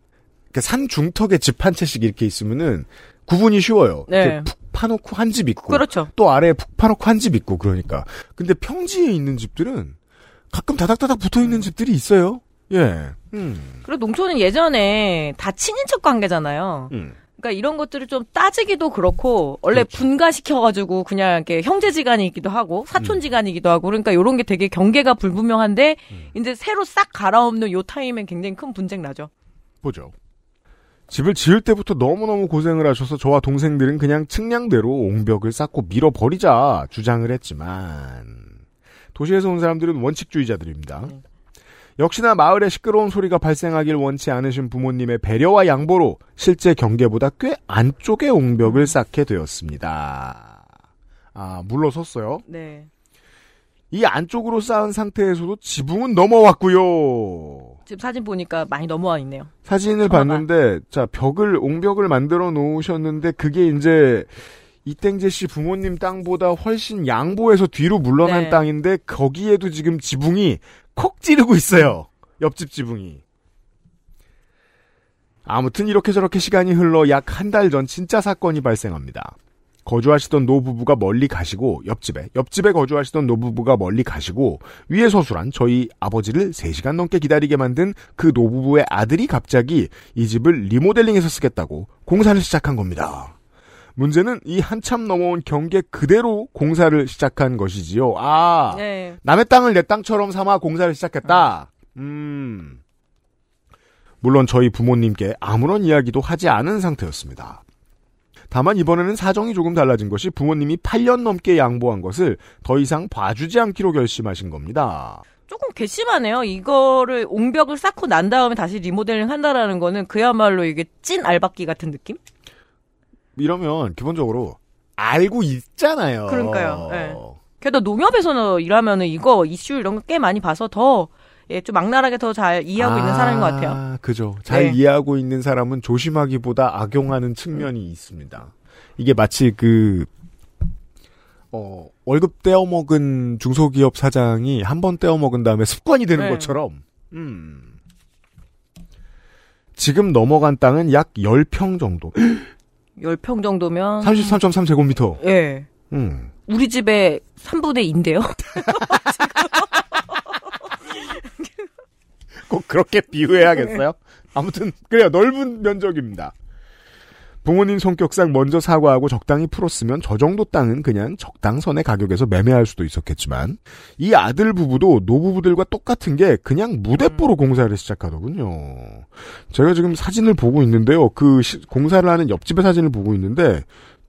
[SPEAKER 1] 그산 중턱에 집 한 채씩 이렇게 있으면은 구분이 쉬워요.
[SPEAKER 2] 네.
[SPEAKER 1] 푹 파놓고 한 집 있고
[SPEAKER 2] 그렇죠.
[SPEAKER 1] 또 아래에 푹 파놓고 한 집 있고 그러니까. 근데 평지에 있는 집들은 가끔 다닥다닥 붙어 있는 집들이 있어요. 예. 음.
[SPEAKER 2] 그리고 농촌은 예전에 다 친인척 관계잖아요.
[SPEAKER 1] 음.
[SPEAKER 2] 그러니까 이런 것들을 좀 따지기도 그렇고 원래
[SPEAKER 1] 그렇죠.
[SPEAKER 2] 분가시켜가지고 그냥 이렇게 형제지간이기도 하고 사촌지간이기도 하고 그러니까 이런 게 되게 경계가 불분명한데
[SPEAKER 1] 음.
[SPEAKER 2] 이제 새로 싹 갈아엎는 요 타임엔 굉장히 큰 분쟁 나죠.
[SPEAKER 1] 보죠. 집을 지을 때부터 너무너무 고생을 하셔서 저와 동생들은 그냥 측량대로 옹벽을 쌓고 밀어버리자 주장을 했지만 도시에서 온 사람들은 원칙주의자들입니다. 역시나 마을에 시끄러운 소리가 발생하길 원치 않으신 부모님의 배려와 양보로 실제 경계보다 꽤 안쪽에 옹벽을 쌓게 되었습니다. 아, 물러섰어요.
[SPEAKER 2] 네.
[SPEAKER 1] 이 안쪽으로 쌓은 상태에서도 지붕은 넘어왔고요.
[SPEAKER 2] 지금 사진 보니까 많이 넘어와 있네요.
[SPEAKER 1] 사진을. 봤는데 자 벽을 옹벽을 만들어 놓으셨는데 그게 이제 이땡재 씨 부모님 땅보다 훨씬 양보해서 뒤로 물러난
[SPEAKER 2] 네.
[SPEAKER 1] 땅인데 거기에도 지금 지붕이 콕 찌르고 있어요. 옆집 지붕이. 아무튼 이렇게 저렇게 시간이 흘러 약 한 달 전 진짜 사건이 발생합니다. 거주하시던 노부부가 멀리 가시고 옆집에 옆집에 거주하시던 노부부가 멀리 가시고 위에 서술한 저희 아버지를 3시간 넘게 기다리게 만든 그 노부부의 아들이 갑자기 이 집을 리모델링해서 쓰겠다고 공사를 시작한 겁니다. 문제는 이 한참 넘어온 경계 그대로 공사를 시작한 것이지요. 아,
[SPEAKER 2] 네.
[SPEAKER 1] 남의 땅을 내 땅처럼 삼아 공사를 시작했다. 음. 물론 저희 부모님께 아무런 이야기도 하지 않은 상태였습니다. 다만 이번에는 사정이 조금 달라진 것이 부모님이 8년 넘게 양보한 것을 더 이상 봐주지 않기로 결심하신 겁니다.
[SPEAKER 2] 조금 괘씸하네요. 이거를 옹벽을 쌓고 난 다음에 다시 리모델링 한다라는 거는 그야말로 이게 찐 알박기 같은 느낌?
[SPEAKER 1] 이러면 기본적으로 알고 있잖아요.
[SPEAKER 2] 그러니까요. 네. 게다가 농협에서는 일하면은 이거 이슈 이런 거 꽤 많이 봐서 더, 예, 좀 악랄하게 더 잘 이해하고 있는 사람인 것 같아요.
[SPEAKER 1] 아, 그죠. 잘
[SPEAKER 2] 네.
[SPEAKER 1] 이해하고 있는 사람은 조심하기보다 악용하는 측면이 있습니다. 이게 마치 그, 어, 월급 떼어먹은 중소기업 사장이 한 번 떼어먹은 다음에 습관이 되는
[SPEAKER 2] 네.
[SPEAKER 1] 것처럼, 음. 지금 넘어간 땅은 약 10평 정도.
[SPEAKER 2] 10평 정도면.
[SPEAKER 1] 33.3제곱미터.
[SPEAKER 2] 예.
[SPEAKER 1] 음.
[SPEAKER 2] 우리 집의 3분의 2인데요.
[SPEAKER 1] 꼭 그렇게 비유해야겠어요? 아무튼 그래요. 넓은 면적입니다. 부모님 성격상 먼저 사과하고 적당히 풀었으면 저 정도 땅은 그냥 적당선의 가격에서 매매할 수도 있었겠지만 이 아들 부부도 노부부들과 똑같은 게 그냥 무대뽀로 공사를 시작하더군요. 제가 지금 사진을 보고 있는데요. 그 시- 공사를 하는 옆집의 사진을 보고 있는데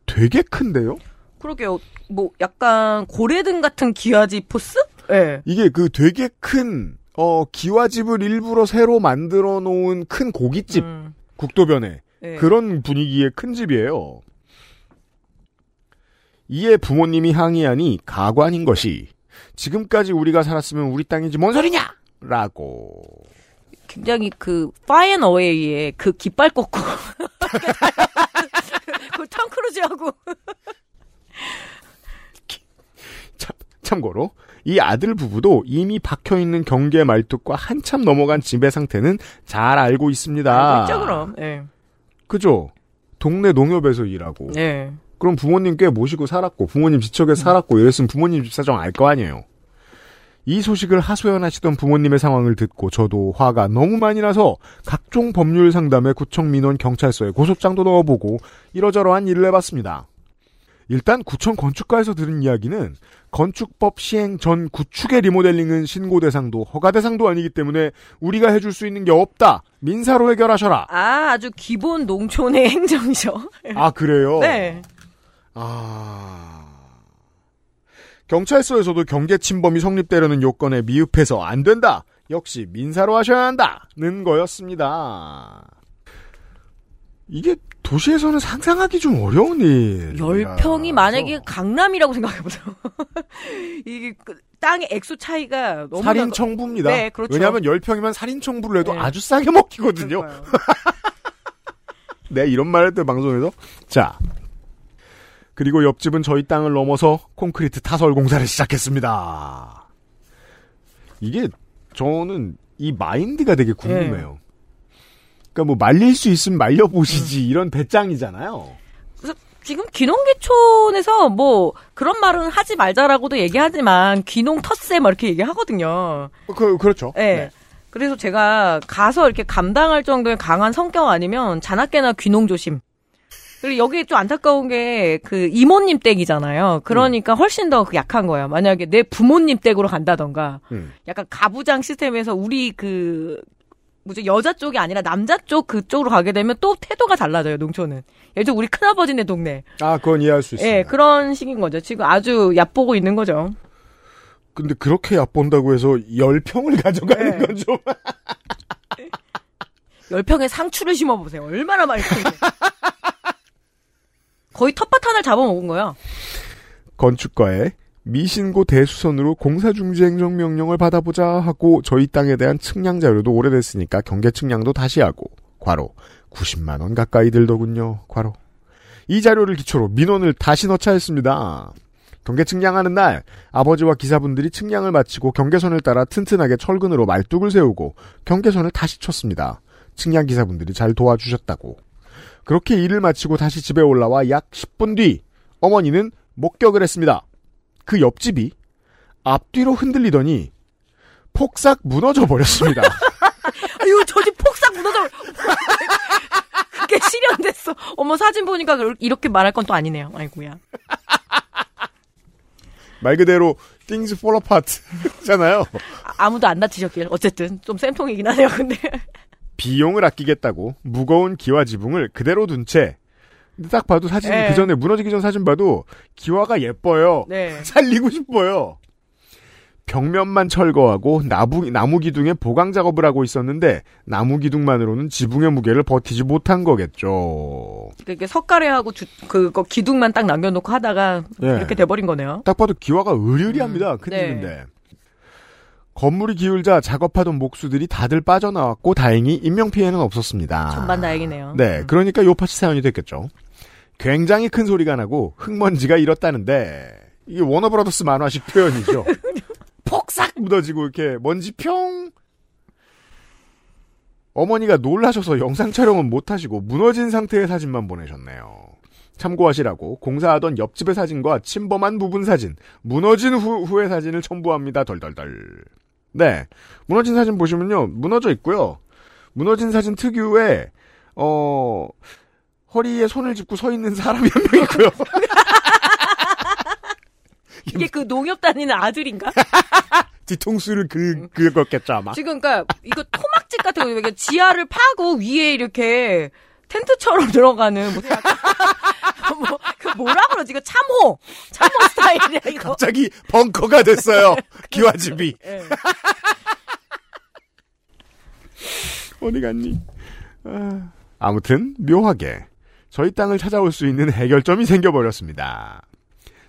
[SPEAKER 1] 되게 큰데요?
[SPEAKER 2] 그러게요. 뭐, 약간 고래등 같은 기와집 포스? 예.
[SPEAKER 1] 이게 그 되게 큰 어, 기와집을 일부러 새로 만들어 놓은 큰 고깃집
[SPEAKER 2] 음,
[SPEAKER 1] 국도변에
[SPEAKER 2] 예.
[SPEAKER 1] 그런 분위기의 큰 집이에요. 이에 부모님이 항의하니 가관인 것이 지금까지 우리가 살았으면 우리 땅이지 뭔 소리냐! 라고.
[SPEAKER 2] 굉장히 그, 파이앤 어웨이의 그 깃발 꽂고. 그 탕크루즈하고.
[SPEAKER 1] 참, 참고로 이 아들 부부도 이미 박혀있는 경계 말뚝과 한참 넘어간 집의 상태는 잘 알고 있습니다.
[SPEAKER 2] 알고 있죠, 그럼. 예.
[SPEAKER 1] 그죠? 동네 농협에서 일하고.
[SPEAKER 2] 예.
[SPEAKER 1] 그럼 부모님 꽤 모시고 살았고 부모님 지척에 살았고 이랬으면 부모님 집 사정 알 거 아니에요. 이 소식을 하소연하시던 부모님의 상황을 듣고 저도 화가 너무 많이 나서 각종 법률 상담에 구청 민원 경찰서에 고소장도 넣어보고 이러저러한 일을 해봤습니다. 일단 구청 건축가에서 들은 이야기는 건축법 시행 전 구축의 리모델링은 신고 대상도 허가 대상도 아니기 때문에 우리가 해줄 수 있는 게 없다. 민사로 해결하셔라.
[SPEAKER 2] 아, 아주 기본 농촌의 행정이죠.
[SPEAKER 1] 아 그래요?
[SPEAKER 2] 네.
[SPEAKER 1] 아 경찰서에서도 경계 침범이 성립되려는 요건에 미흡해서 안 된다. 역시 민사로 하셔야 한다 는 거였습니다. 이게 도시에서는 상상하기 좀 어려운 일.
[SPEAKER 2] 열 평이 만약에 강남이라고 생각해보세요. 이게 그 땅의 액수 차이가 너무
[SPEAKER 1] 살인 청부입니다.
[SPEAKER 2] 네, 그렇죠.
[SPEAKER 1] 왜냐하면 열 평이면 살인 청부를 해도
[SPEAKER 2] 네.
[SPEAKER 1] 아주 싸게 먹히거든요. 네, 이런 말할때 방송에서. 자. 그리고 옆집은 저희 땅을 넘어서 콘크리트 타설 공사를 시작했습니다. 이게 저는 이 마인드가 되게 궁금해요. 그러니까 뭐 말릴 수 있으면 말려 보시지 이런 배짱이잖아요.
[SPEAKER 2] 그래서 지금 귀농계촌에서 뭐 그런 말은 하지 말자라고도 얘기하지만 귀농 텃세 막 이렇게 얘기하거든요.
[SPEAKER 1] 그, 그렇죠.
[SPEAKER 2] 네. 그래서 제가 가서 이렇게 감당할 정도의 강한 성격 아니면 자나깨나 귀농 조심. 그리고 여기 좀 안타까운 게 그 이모님 댁이잖아요. 그러니까 훨씬 더 약한 거예요. 만약에 내 부모님 댁으로 간다던가
[SPEAKER 1] 음.
[SPEAKER 2] 약간 가부장 시스템에서 우리 그 뭐죠 여자 쪽이 아니라 남자 쪽 그쪽으로 가게 되면 또 태도가 달라져요 농촌은. 예를 들어 우리 큰아버지네 동네.
[SPEAKER 1] 아, 그건 이해할 수 있습니다.
[SPEAKER 2] 예 그런 식인 거죠. 지금 아주 얕보고 있는 거죠.
[SPEAKER 1] 근데 그렇게 얕본다고 해서 열 평을 가져가는
[SPEAKER 2] 네.
[SPEAKER 1] 건 좀.
[SPEAKER 2] 열평에 상추를 심어보세요. 얼마나 맛있는지 거의 텃밭 하나를 잡아먹은 거야.
[SPEAKER 1] 건축가의 미신고 대수선으로 공사중지 행정명령을 받아보자 하고 저희 땅에 대한 측량 자료도 오래됐으니까 경계 측량도 다시 하고 과로 90만 원 가까이 들더군요. 과로 이 자료를 기초로 민원을 다시 넣자 했습니다. 경계 측량하는 날 아버지와 기사분들이 측량을 마치고 경계선을 따라 튼튼하게 철근으로 말뚝을 세우고 경계선을 다시 쳤습니다. 측량 기사분들이 잘 도와주셨다고. 그렇게 일을 마치고 다시 집에 올라와 약 10분 뒤 어머니는 목격을 했습니다. 그 옆집이 앞뒤로 흔들리더니 폭삭 무너져 버렸습니다.
[SPEAKER 2] 아유 저 집 폭삭 무너져 그게 실현됐어 어머 사진 보니까 이렇게 말할 건 또 아니네요 아이고야
[SPEAKER 1] 말 그대로 things fall apart잖아요.
[SPEAKER 2] 아- 아무도 안 다치셨길 어쨌든 좀 쌤통이긴 하네요 근데
[SPEAKER 1] 비용을 아끼겠다고 무거운 기와 지붕을 그대로 둔 채. 딱 봐도 사진
[SPEAKER 2] 네.
[SPEAKER 1] 그 전에 무너지기 전 사진 봐도 기와가 예뻐요.
[SPEAKER 2] 네
[SPEAKER 1] 살리고 싶어요. 벽면만 철거하고 나무, 나무 기둥에 보강 작업을 하고 있었는데 나무 기둥만으로는 지붕의 무게를 버티지 못한 거겠죠.
[SPEAKER 2] 이렇게 석가래하고 주, 그거 기둥만 딱 남겨놓고 하다가
[SPEAKER 1] 예.
[SPEAKER 2] 이렇게 돼버린 거네요
[SPEAKER 1] 딱 봐도 기와가 의리의리합니다.
[SPEAKER 2] 음,
[SPEAKER 1] 큰일인데. 건물이 기울자 작업하던 목수들이 다들 빠져나왔고 다행히 인명피해는 없었습니다.
[SPEAKER 2] 전반 다행이네요
[SPEAKER 1] 네,
[SPEAKER 2] 음.
[SPEAKER 1] 그러니까 요파치 사연이 됐겠죠. 굉장히 큰 소리가 나고 흙먼지가 일었다는데 이게 워너브라더스 만화식 표현이죠. 폭삭 묻어지고 이렇게 먼지 평. 어머니가 놀라셔서 영상 촬영은 못하시고 무너진 상태의 사진만 보내셨네요. 참고하시라고 공사하던 옆집의 사진과 침범한 부분 사진, 무너진 후, 후의 사진을 첨부합니다. 덜덜덜. 네. 무너진 사진 보시면요. 무너져 있고요. 무너진 사진 특유의 어 허리에 손을 짚고 서 있는 사람이 한 명 있고요.
[SPEAKER 2] 이게 그 농협 다니는 아들인가?
[SPEAKER 1] 뒤통수를 그 그거겠죠 아마.
[SPEAKER 2] 지금 그러니까 이거 토막집 같은 거 이게 지하를 파고 위에 이렇게 텐트처럼 들어가는 무슨 약간 뭐 그 뭐라 그러지 이거 참호 참호 스타일이야 이거.
[SPEAKER 1] 갑자기 벙커가 됐어요. 기와집이.
[SPEAKER 2] 예.
[SPEAKER 1] 어디 갔니? 아, 아무튼 묘하게 저희 땅을 찾아올 수 있는 해결점이 생겨버렸습니다.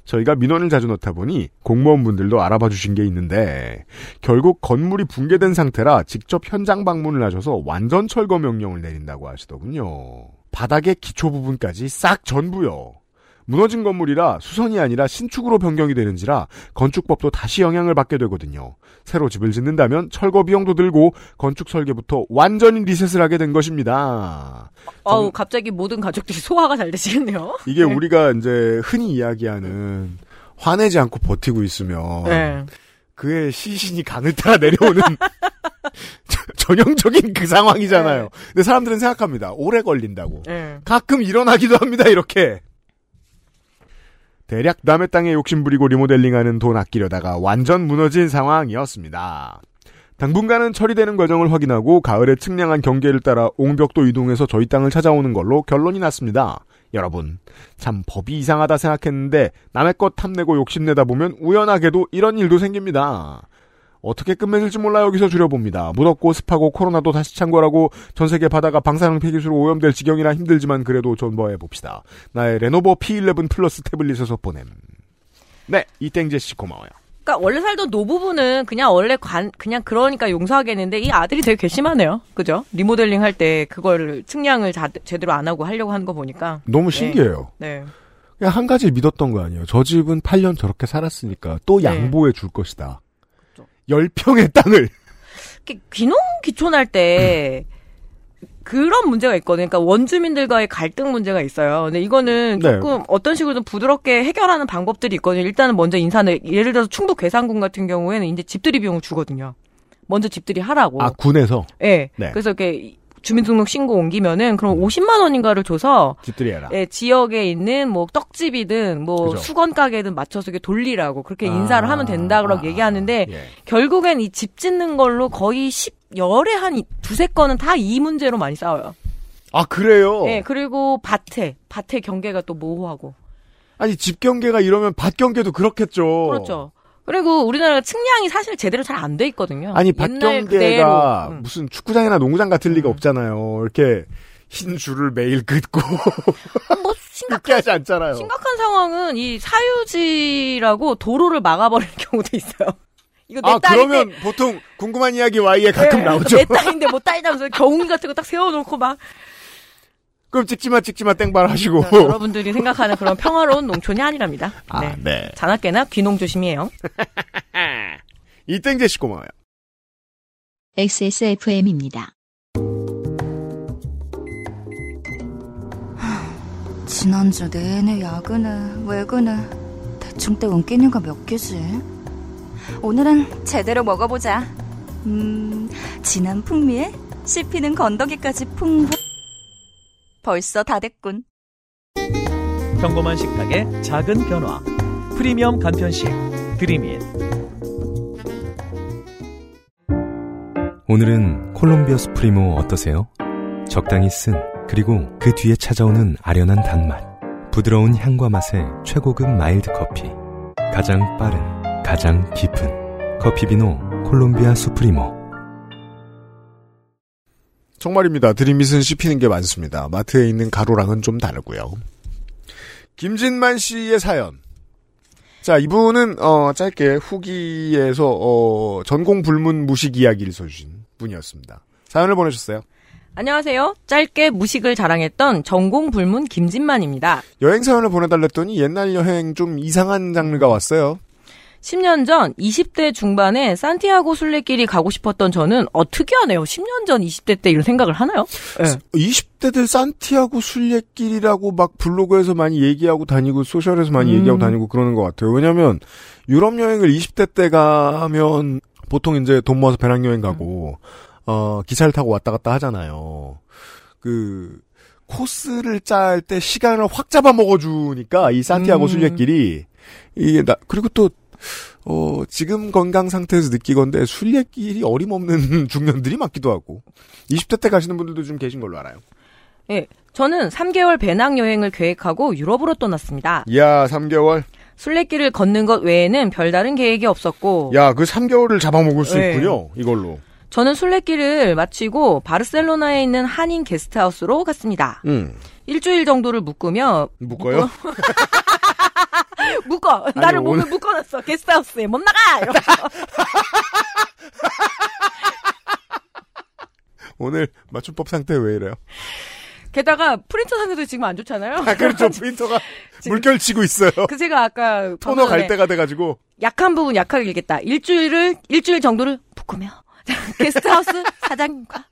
[SPEAKER 1] 저희가 민원을 자주 넣다 보니 공무원분들도 알아봐 주신 게 있는데 결국 건물이 붕괴된 상태라 직접 현장 방문을 하셔서 완전 철거 명령을 내린다고 하시더군요. 바닥의 기초 부분까지 싹 전부요. 무너진 건물이라 수선이 아니라 신축으로 변경이 되는지라 건축법도 다시 영향을 받게 되거든요. 새로 집을 짓는다면 철거 비용도 들고 건축 설계부터 완전히 리셋을 하게 된 것입니다.
[SPEAKER 2] 어우 갑자기 모든 가족들이 소화가 잘 되시겠네요.
[SPEAKER 1] 이게
[SPEAKER 2] 네.
[SPEAKER 1] 우리가 이제 흔히 이야기하는 화내지 않고 버티고 있으면
[SPEAKER 2] 네.
[SPEAKER 1] 그의 시신이 강을 따라 내려오는 저- 전형적인 그 상황이잖아요.
[SPEAKER 2] 네.
[SPEAKER 1] 근데 사람들은 생각합니다. 오래 걸린다고.
[SPEAKER 2] 네.
[SPEAKER 1] 가끔 일어나기도 합니다. 이렇게. 대략 남의 땅에 욕심부리고 리모델링하는 돈 아끼려다가 완전 무너진 상황이었습니다. 당분간은 처리되는 과정을 확인하고 가을에 측량한 경계를 따라 옹벽도 이동해서 저희 땅을 찾아오는 걸로 결론이 났습니다. 여러분, 참 법이 이상하다 생각했는데 남의 것 탐내고 욕심내다 보면 우연하게도 이런 일도 생깁니다. 어떻게 끝맺을지 몰라 여기서 줄여봅니다. 무덥고 습하고 코로나도 다시 창궐하고 전 세계 바다가 방사능 폐기수로 오염될 지경이라 힘들지만 그래도 존버해 봅시다. 나의 레노버 P11 플러스 태블릿에서 보냄. 네, 이땡제 씨 고마워요.
[SPEAKER 2] 그러니까 원래 살던 노부부는 그냥 원래 관 그냥 그러니까 용서하겠는데 이 아들이 되게 괘씸하네요. 그죠? 리모델링 할 때 그걸 측량을 자, 제대로 안 하고 하려고 하는 거 보니까
[SPEAKER 1] 너무 신기해요.
[SPEAKER 2] 네.
[SPEAKER 1] 그냥 한 가지 믿었던 거 아니에요. 저 집은 8년 저렇게 살았으니까 또
[SPEAKER 2] 네.
[SPEAKER 1] 양보해 줄 것이다. 열 평의 땅을
[SPEAKER 2] 이렇게 귀농 귀촌할 때 그런 문제가 있거든요. 그러니까 원주민들과의 갈등 문제가 있어요. 근데 이거는
[SPEAKER 1] 네.
[SPEAKER 2] 조금 어떤 식으로든 부드럽게 해결하는 방법들이 있거든요. 일단은 먼저 인사를 예를 들어서 충북 괴산군 같은 경우에는 이제 집들이 비용을 주거든요. 먼저 집들이 하라고.
[SPEAKER 1] 아 군에서
[SPEAKER 2] 예.
[SPEAKER 1] 네.
[SPEAKER 2] 그래서 이렇게 주민등록 신고 옮기면은 그럼 50만 원인가를 줘서
[SPEAKER 1] 집들이 해라.
[SPEAKER 2] 예, 지역에 있는 뭐 떡집이든 뭐
[SPEAKER 1] 그죠.
[SPEAKER 2] 수건 가게든 맞춰서 이렇게 돌리라고 그렇게
[SPEAKER 1] 아,
[SPEAKER 2] 인사를 하면 된다 그러고
[SPEAKER 1] 아,
[SPEAKER 2] 얘기하는데
[SPEAKER 1] 예.
[SPEAKER 2] 결국엔 이 집 짓는 걸로 거의 10 열에 한 이- 두세 건은 다 이 문제로 많이 싸워요.
[SPEAKER 1] 아 그래요.
[SPEAKER 2] 예, 그리고 밭에 밭의 경계가 또 모호하고.
[SPEAKER 1] 아니 집 경계가 이러면 밭 경계도 그렇겠죠.
[SPEAKER 2] 그렇죠. 그리고 우리나라가 측량이 사실 제대로 잘 안 돼 있거든요.
[SPEAKER 1] 아니
[SPEAKER 2] 그대로. 음.
[SPEAKER 1] 무슨 축구장이나 농구장 같을 리가 없잖아요. 이렇게 흰 줄을 매일 긋고
[SPEAKER 2] 뭐 심각
[SPEAKER 1] 그렇게 하지 않잖아요.
[SPEAKER 2] 심각한 상황은 이 사유지라고 도로를 막아버리는 경우도 있어요. 이거 내
[SPEAKER 1] 아
[SPEAKER 2] 딸인데
[SPEAKER 1] 그러면 보통 궁금한 이야기 Y에 가끔
[SPEAKER 2] 네,
[SPEAKER 1] 나오죠.
[SPEAKER 2] 내 딸인데 못 딸이다면서 경운기 같은 거 딱 세워놓고 막
[SPEAKER 1] 그럼 찍지마 찍지마 땡발 하시고.
[SPEAKER 2] 여러분들이 생각하는 그런 평화로운 농촌이 아니랍니다.
[SPEAKER 1] 아,
[SPEAKER 2] 네.
[SPEAKER 1] 네.
[SPEAKER 2] 자나깨나 귀농 조심이에요.
[SPEAKER 1] 이 땡제 씨 고마워요.
[SPEAKER 6] XSFM입니다.
[SPEAKER 3] 지난주 내내 야근을 외근을 대충 때운 끼니가 몇 개지? 오늘은 제대로 먹어보자. 음, 진한 풍미에 씹히는 건더기까지 풍부. 벌써 다 됐군.
[SPEAKER 8] 평범한 식탁의 작은 변화. 프리미엄 간편식 드림잇.
[SPEAKER 9] 오늘은 콜롬비아 수프리모 어떠세요? 적당히 쓴 그리고 그 뒤에 찾아오는 아련한 단맛 부드러운 향과 맛의 최고급 mild 커피 가장 빠른 가장 깊은 커피 비노 콜롬비아 수프리모
[SPEAKER 1] 정말입니다. 드림잇은 씹히는 게 많습니다. 마트에 있는 가루랑은 좀 다르고요. 김진만 씨의 사연. 자, 이분은 어, 짧게 후기에서 어, 전공 불문 무식 이야기를 써주신 분이었습니다. 사연을 보내셨어요.
[SPEAKER 2] 안녕하세요. 짧게 무식을 자랑했던 전공 불문 김진만입니다.
[SPEAKER 1] 여행 사연을 보내달랬더니 옛날 여행 좀 이상한 장르가 왔어요.
[SPEAKER 2] 10년 전 20대 중반에 산티아고 순례길이 가고 싶었던 저는 어 특이하네요. 10년 전 20대 때 이런 생각을 하나요? 네.
[SPEAKER 1] 20대들 산티아고 순례길이라고 막 블로그에서 많이 얘기하고 다니고 소셜에서 많이
[SPEAKER 2] 음.
[SPEAKER 1] 얘기하고 다니고 그러는 것 같아요. 왜냐하면 유럽 여행을 20대 때 가면 보통 이제 돈 모아서 배낭여행 가고 어 기차를 타고 왔다 갔다 하잖아요. 그 코스를 짤 때 시간을 확 잡아 먹어주니까 이 산티아고
[SPEAKER 2] 음.
[SPEAKER 1] 순례길이 이게 나 그리고 또 어, 지금 건강 상태에서 느끼건데 순례길이 어림없는 중년들이 많기도 하고 20대 때 가시는 분들도 좀 계신 걸로 알아요.
[SPEAKER 2] 예. 저는 3개월 배낭 여행을 계획하고 유럽으로 떠났습니다.
[SPEAKER 1] 야, 3개월.
[SPEAKER 2] 순례길을 걷는 것 외에는 별다른 계획이 없었고
[SPEAKER 1] 야, 그 3개월을 잡아먹을 수
[SPEAKER 2] 네.
[SPEAKER 1] 있군요. 이걸로.
[SPEAKER 2] 저는 순례길을 마치고 바르셀로나에 있는 한인 게스트하우스로 갔습니다.
[SPEAKER 1] 음.
[SPEAKER 2] 일주일 정도를 묶으며
[SPEAKER 1] 묶어요?
[SPEAKER 2] 묶어 나를 몸을
[SPEAKER 1] 오늘-
[SPEAKER 2] 묶어놨어 게스트하우스에 못 나가 이러면서.
[SPEAKER 1] 오늘 맞춤법 상태 왜 이래요?
[SPEAKER 2] 게다가 프린터 상태도 지금 안 좋잖아요.
[SPEAKER 1] 아, 그렇죠. 프린터가 물결치고 있어요.
[SPEAKER 2] 그 제가 아까
[SPEAKER 1] 토너 갈 때가 돼가지고.
[SPEAKER 2] 약한 부분 약하게 읽겠다. 일주일을 일주일 정도를 묶으며 게스트하우스 사장님과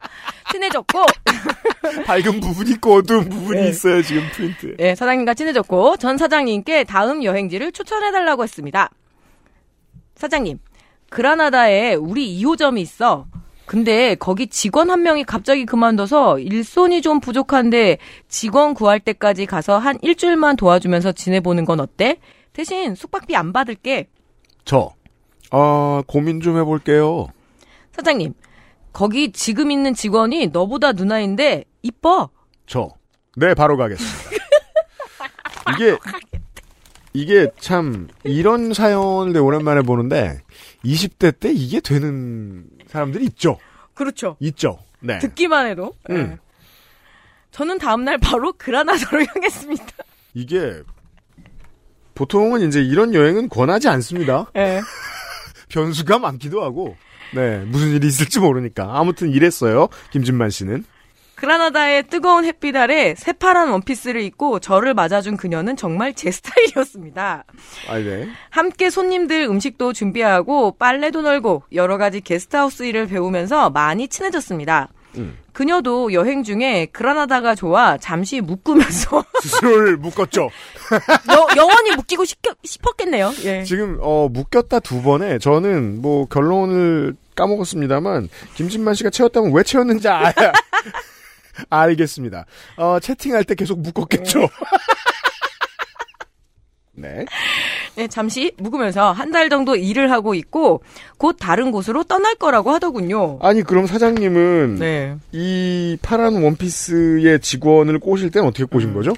[SPEAKER 2] 친해졌고
[SPEAKER 1] 밝은 부분이 있고 어두운 부분이
[SPEAKER 2] 네.
[SPEAKER 1] 있어요, 지금 프린트에.
[SPEAKER 2] 예, 사장님과 친해졌고 전 사장님께 다음 여행지를 추천해달라고 했습니다. 사장님, 그라나다에 우리 2호점이 있어. 근데 거기 직원 한 명이 갑자기 그만둬서 일손이 좀 부족한데 직원 구할 때까지 가서 한 일주일만 도와주면서 지내보는 건 어때? 대신 숙박비 안 받을게.
[SPEAKER 1] 저, 어, 고민 좀 해볼게요.
[SPEAKER 2] 사장님, 거기 지금 있는 직원이 너보다 누나인데 이뻐.
[SPEAKER 1] 저, 네, 바로 가겠습니다. 이게, 이게 참, 이런 사연을 오랜만에 보는데, 20대 때 이게 되는 사람들이 있죠.
[SPEAKER 2] 그렇죠.
[SPEAKER 1] 있죠. 네.
[SPEAKER 2] 듣기만 해도.
[SPEAKER 1] 음.
[SPEAKER 2] 예. 저는 다음날 바로 그라나다로 향했습니다.
[SPEAKER 1] 이게, 보통은 이제 이런 여행은 권하지 않습니다.
[SPEAKER 2] 예.
[SPEAKER 1] 변수가 많기도 하고, 네, 무슨 일이 있을지 모르니까. 아무튼 이랬어요. 김진만 씨는.
[SPEAKER 2] 그라나다의 뜨거운 햇빛 아래 새파란 원피스를 입고 저를 맞아준 그녀는 정말 제 스타일이었습니다.
[SPEAKER 1] 아, 네.
[SPEAKER 2] 함께 손님들 음식도 준비하고 빨래도 널고 여러 가지 게스트하우스 일을 배우면서 많이 친해졌습니다.
[SPEAKER 1] 음.
[SPEAKER 2] 그녀도 여행 중에 그라나다가 좋아 잠시 묶으면서
[SPEAKER 1] 스스로를 묶었죠.
[SPEAKER 2] 여- 영원히 묶이고 싶- 싶었겠네요. 예.
[SPEAKER 1] 지금 어 묶였다 두 번에 저는 뭐 결론을 까먹었습니다만 김진만 씨가 채웠다면 왜 채웠는지 알, 알겠습니다. 어 채팅할 때 계속 묶었겠죠. 네.
[SPEAKER 2] 네, 잠시 묵으면서 한 달 정도 일을 하고 있고 곧 다른 곳으로 떠날 거라고 하더군요.
[SPEAKER 1] 아니 그럼 사장님은
[SPEAKER 2] 네.
[SPEAKER 1] 이 파란 원피스의 직원을 꼬실 땐 어떻게 꼬신
[SPEAKER 2] 음.
[SPEAKER 1] 거죠?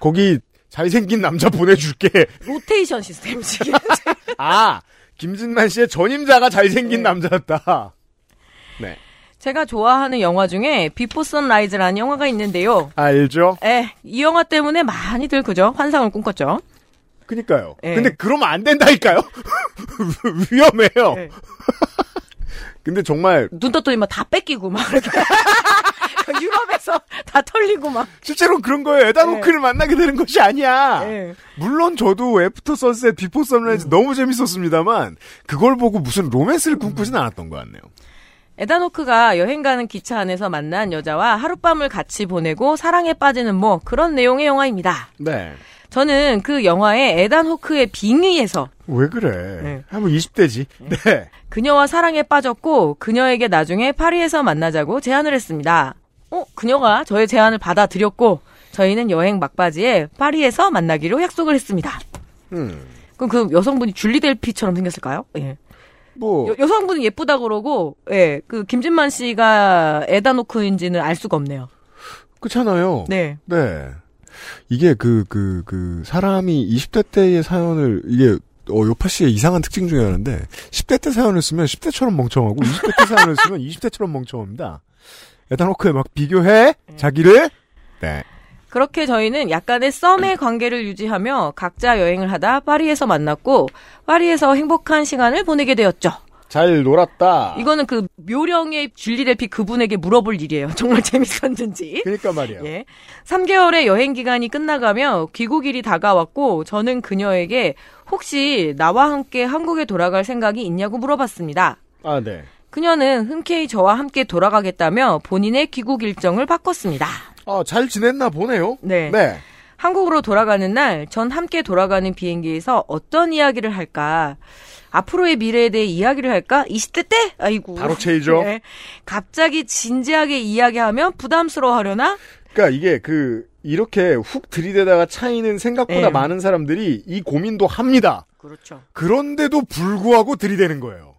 [SPEAKER 1] 거기 잘생긴 남자 보내줄게.
[SPEAKER 2] 로테이션 시스템이지.
[SPEAKER 1] 아 김진만 씨의 전임자가 잘생긴
[SPEAKER 2] 네.
[SPEAKER 1] 남자였다. 네.
[SPEAKER 2] 제가 좋아하는 영화 중에 Before Sunrise라는 영화가 있는데요.
[SPEAKER 1] 알죠?
[SPEAKER 2] 에, 이 영화 때문에 많이들 그죠? 환상을 꿈꿨죠.
[SPEAKER 1] 그니까요.
[SPEAKER 2] 예.
[SPEAKER 1] 근데 그러면 안 된다니까요? 위험해요.
[SPEAKER 2] 예.
[SPEAKER 1] 근데 정말
[SPEAKER 2] 눈 떴더니 막 다 뺏기고 막 이렇게. 유럽에서 다 털리고 막.
[SPEAKER 1] 실제로 그런 거예요. 에단 호크를 만나게 되는 것이 아니야.
[SPEAKER 2] 예.
[SPEAKER 1] 물론 저도 After Sunset, Before Sunrise 너무 재밌었습니다만 그걸 보고 무슨 로맨스를 꿈꾸진 않았던 것 같네요.
[SPEAKER 2] 에단 호크가 여행 가는 기차 안에서 만난 여자와 하룻밤을 같이 보내고 사랑에 빠지는 뭐 그런 내용의 영화입니다.
[SPEAKER 1] 네.
[SPEAKER 2] 저는 그 영화의 에단 호크의 빙의해서
[SPEAKER 1] 왜 그래?
[SPEAKER 2] 네.
[SPEAKER 1] 한번 20대지. 네.
[SPEAKER 2] 그녀와 사랑에 빠졌고 그녀에게 나중에 파리에서 만나자고 제안을 했습니다. 어, 그녀가 저의 제안을 받아들였고 저희는 여행 막바지에 파리에서 만나기로 약속을 했습니다.
[SPEAKER 1] 음.
[SPEAKER 2] 그럼 그 여성분이 줄리 델피처럼 생겼을까요? 예.
[SPEAKER 1] 뭐
[SPEAKER 2] 여, 성분이 예쁘다 그러고 예, 그 김진만 씨가 에다노크인지는 알 수가 없네요.
[SPEAKER 1] 그렇잖아요.
[SPEAKER 2] 네.
[SPEAKER 1] 네. 이게 그, 그, 그, 사람이 20대 때의 사연을, 이게, 어, 요파 씨의 이상한 특징 중에 하나인데, 10대 때 사연을 쓰면 10대처럼 멍청하고, 20대 때 사연을 쓰면 20대처럼 멍청합니다. 에다노크에 막 비교해? 자기를? 네.
[SPEAKER 2] 그렇게 저희는 약간의 썸의 관계를 유지하며 각자 여행을 하다 파리에서 만났고 파리에서 행복한 시간을 보내게 되었죠.
[SPEAKER 1] 잘 놀았다.
[SPEAKER 2] 이거는 그 묘령의 줄리 델피 그분에게 물어볼 일이에요. 정말 재밌었는지.
[SPEAKER 1] 그니까 말이야.
[SPEAKER 2] 예. 3개월의 여행 기간이 끝나가며 귀국일이 다가왔고 저는 그녀에게 혹시 나와 함께 한국에 돌아갈 생각이 있냐고 물어봤습니다.
[SPEAKER 1] 아, 네.
[SPEAKER 2] 그녀는 흔쾌히 저와 함께 돌아가겠다며 본인의 귀국 일정을 바꿨습니다.
[SPEAKER 1] 아, 잘 지냈나 보네요.
[SPEAKER 2] 네.
[SPEAKER 1] 네.
[SPEAKER 2] 한국으로 돌아가는 날, 전 함께 돌아가는 비행기에서 어떤 이야기를 할까? 앞으로의 미래에 대해 이야기를 할까? 20대 때? 아이고.
[SPEAKER 1] 바로 체이죠.
[SPEAKER 2] 네. 갑자기 진지하게 이야기하면 부담스러워 하려나?
[SPEAKER 1] 그니까 이게 그, 이렇게 훅 들이대다가 차이는 생각보다
[SPEAKER 2] 네.
[SPEAKER 1] 많은 사람들이 이 고민도 합니다.
[SPEAKER 2] 그렇죠.
[SPEAKER 1] 그런데도 불구하고 들이대는 거예요.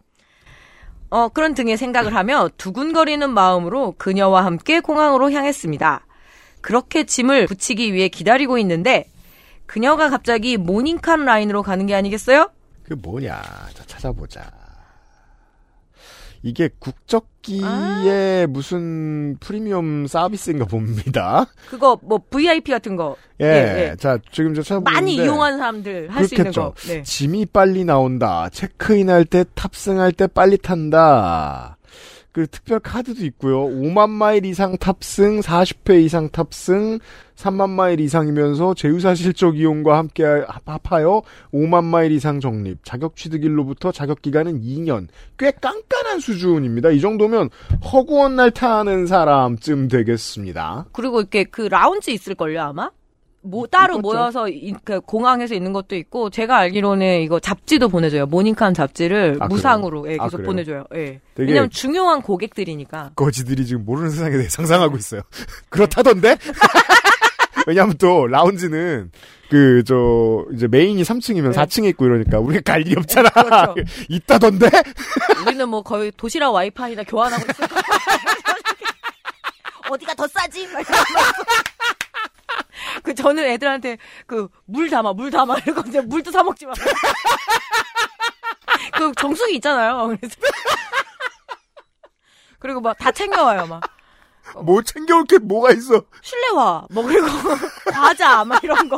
[SPEAKER 2] 어, 그런 등의 생각을 하며 두근거리는 마음으로 그녀와 함께 공항으로 향했습니다. 그렇게 짐을 붙이기 위해 기다리고 있는데, 그녀가 갑자기 모닝칸 라인으로 가는 게 아니겠어요?
[SPEAKER 1] 그 뭐냐? 자, 찾아보자. 이게 국적기의 무슨 프리미엄 서비스인가 봅니다.
[SPEAKER 2] 그거 뭐 VIP 같은 거.
[SPEAKER 1] 예. 자, 지금 저 찾아보는데
[SPEAKER 2] 많이 이용한 사람들 할 수 있는. 거. 네.
[SPEAKER 1] 짐이 빨리 나온다. 체크인할 때 탑승할 때 빨리 탄다. 그 특별 카드도 있고요. 5만 마일 이상 탑승, 40회 이상 탑승, 3만 마일 이상이면서 제휴사 실적 이용과 함께 합하여 5만 마일 이상 적립. 자격 취득일로부터 자격 기간은 2년. 꽤 깐깐한 수준입니다. 이 정도면 허구한 날 타는 사람쯤 되겠습니다.
[SPEAKER 2] 그리고 이렇게 그 라운지 있을걸요, 아마? 뭐, 따로
[SPEAKER 1] 있겠죠.
[SPEAKER 2] 모여서 이- 그 공항에서 있는 것도 있고, 제가 알기로는 이거 잡지도 보내줘요. 모닝캄 잡지를
[SPEAKER 1] 아,
[SPEAKER 2] 무상으로 예,
[SPEAKER 1] 아,
[SPEAKER 2] 계속
[SPEAKER 1] 그래요?
[SPEAKER 2] 보내줘요. 예. 왜냐면 중요한 고객들이니까.
[SPEAKER 1] 거지들이 지금 모르는 세상에 대해 상상하고 있어요. 그렇다던데? 왜냐하면 또 라운지는 그 저 이제 메인이 3층이면
[SPEAKER 2] 네.
[SPEAKER 1] 4층에 있고 이러니까 우리가 갈 일이 없잖아.
[SPEAKER 2] 그렇죠.
[SPEAKER 1] 있다던데?
[SPEAKER 2] 우리는 뭐 거의 도시락 와이파이나 교환하고 거야. 어디가 더 싸지? 그 저는 애들한테 그 물 담아 물 담아 이러고 이제 물도 사 먹지 마. 그 정수기 있잖아요. 그래서 그리고 막 다 챙겨와요 막
[SPEAKER 1] 뭐 챙겨올 게 뭐가 있어?
[SPEAKER 2] 실내화 뭐 그리고 과자 막 이런 거.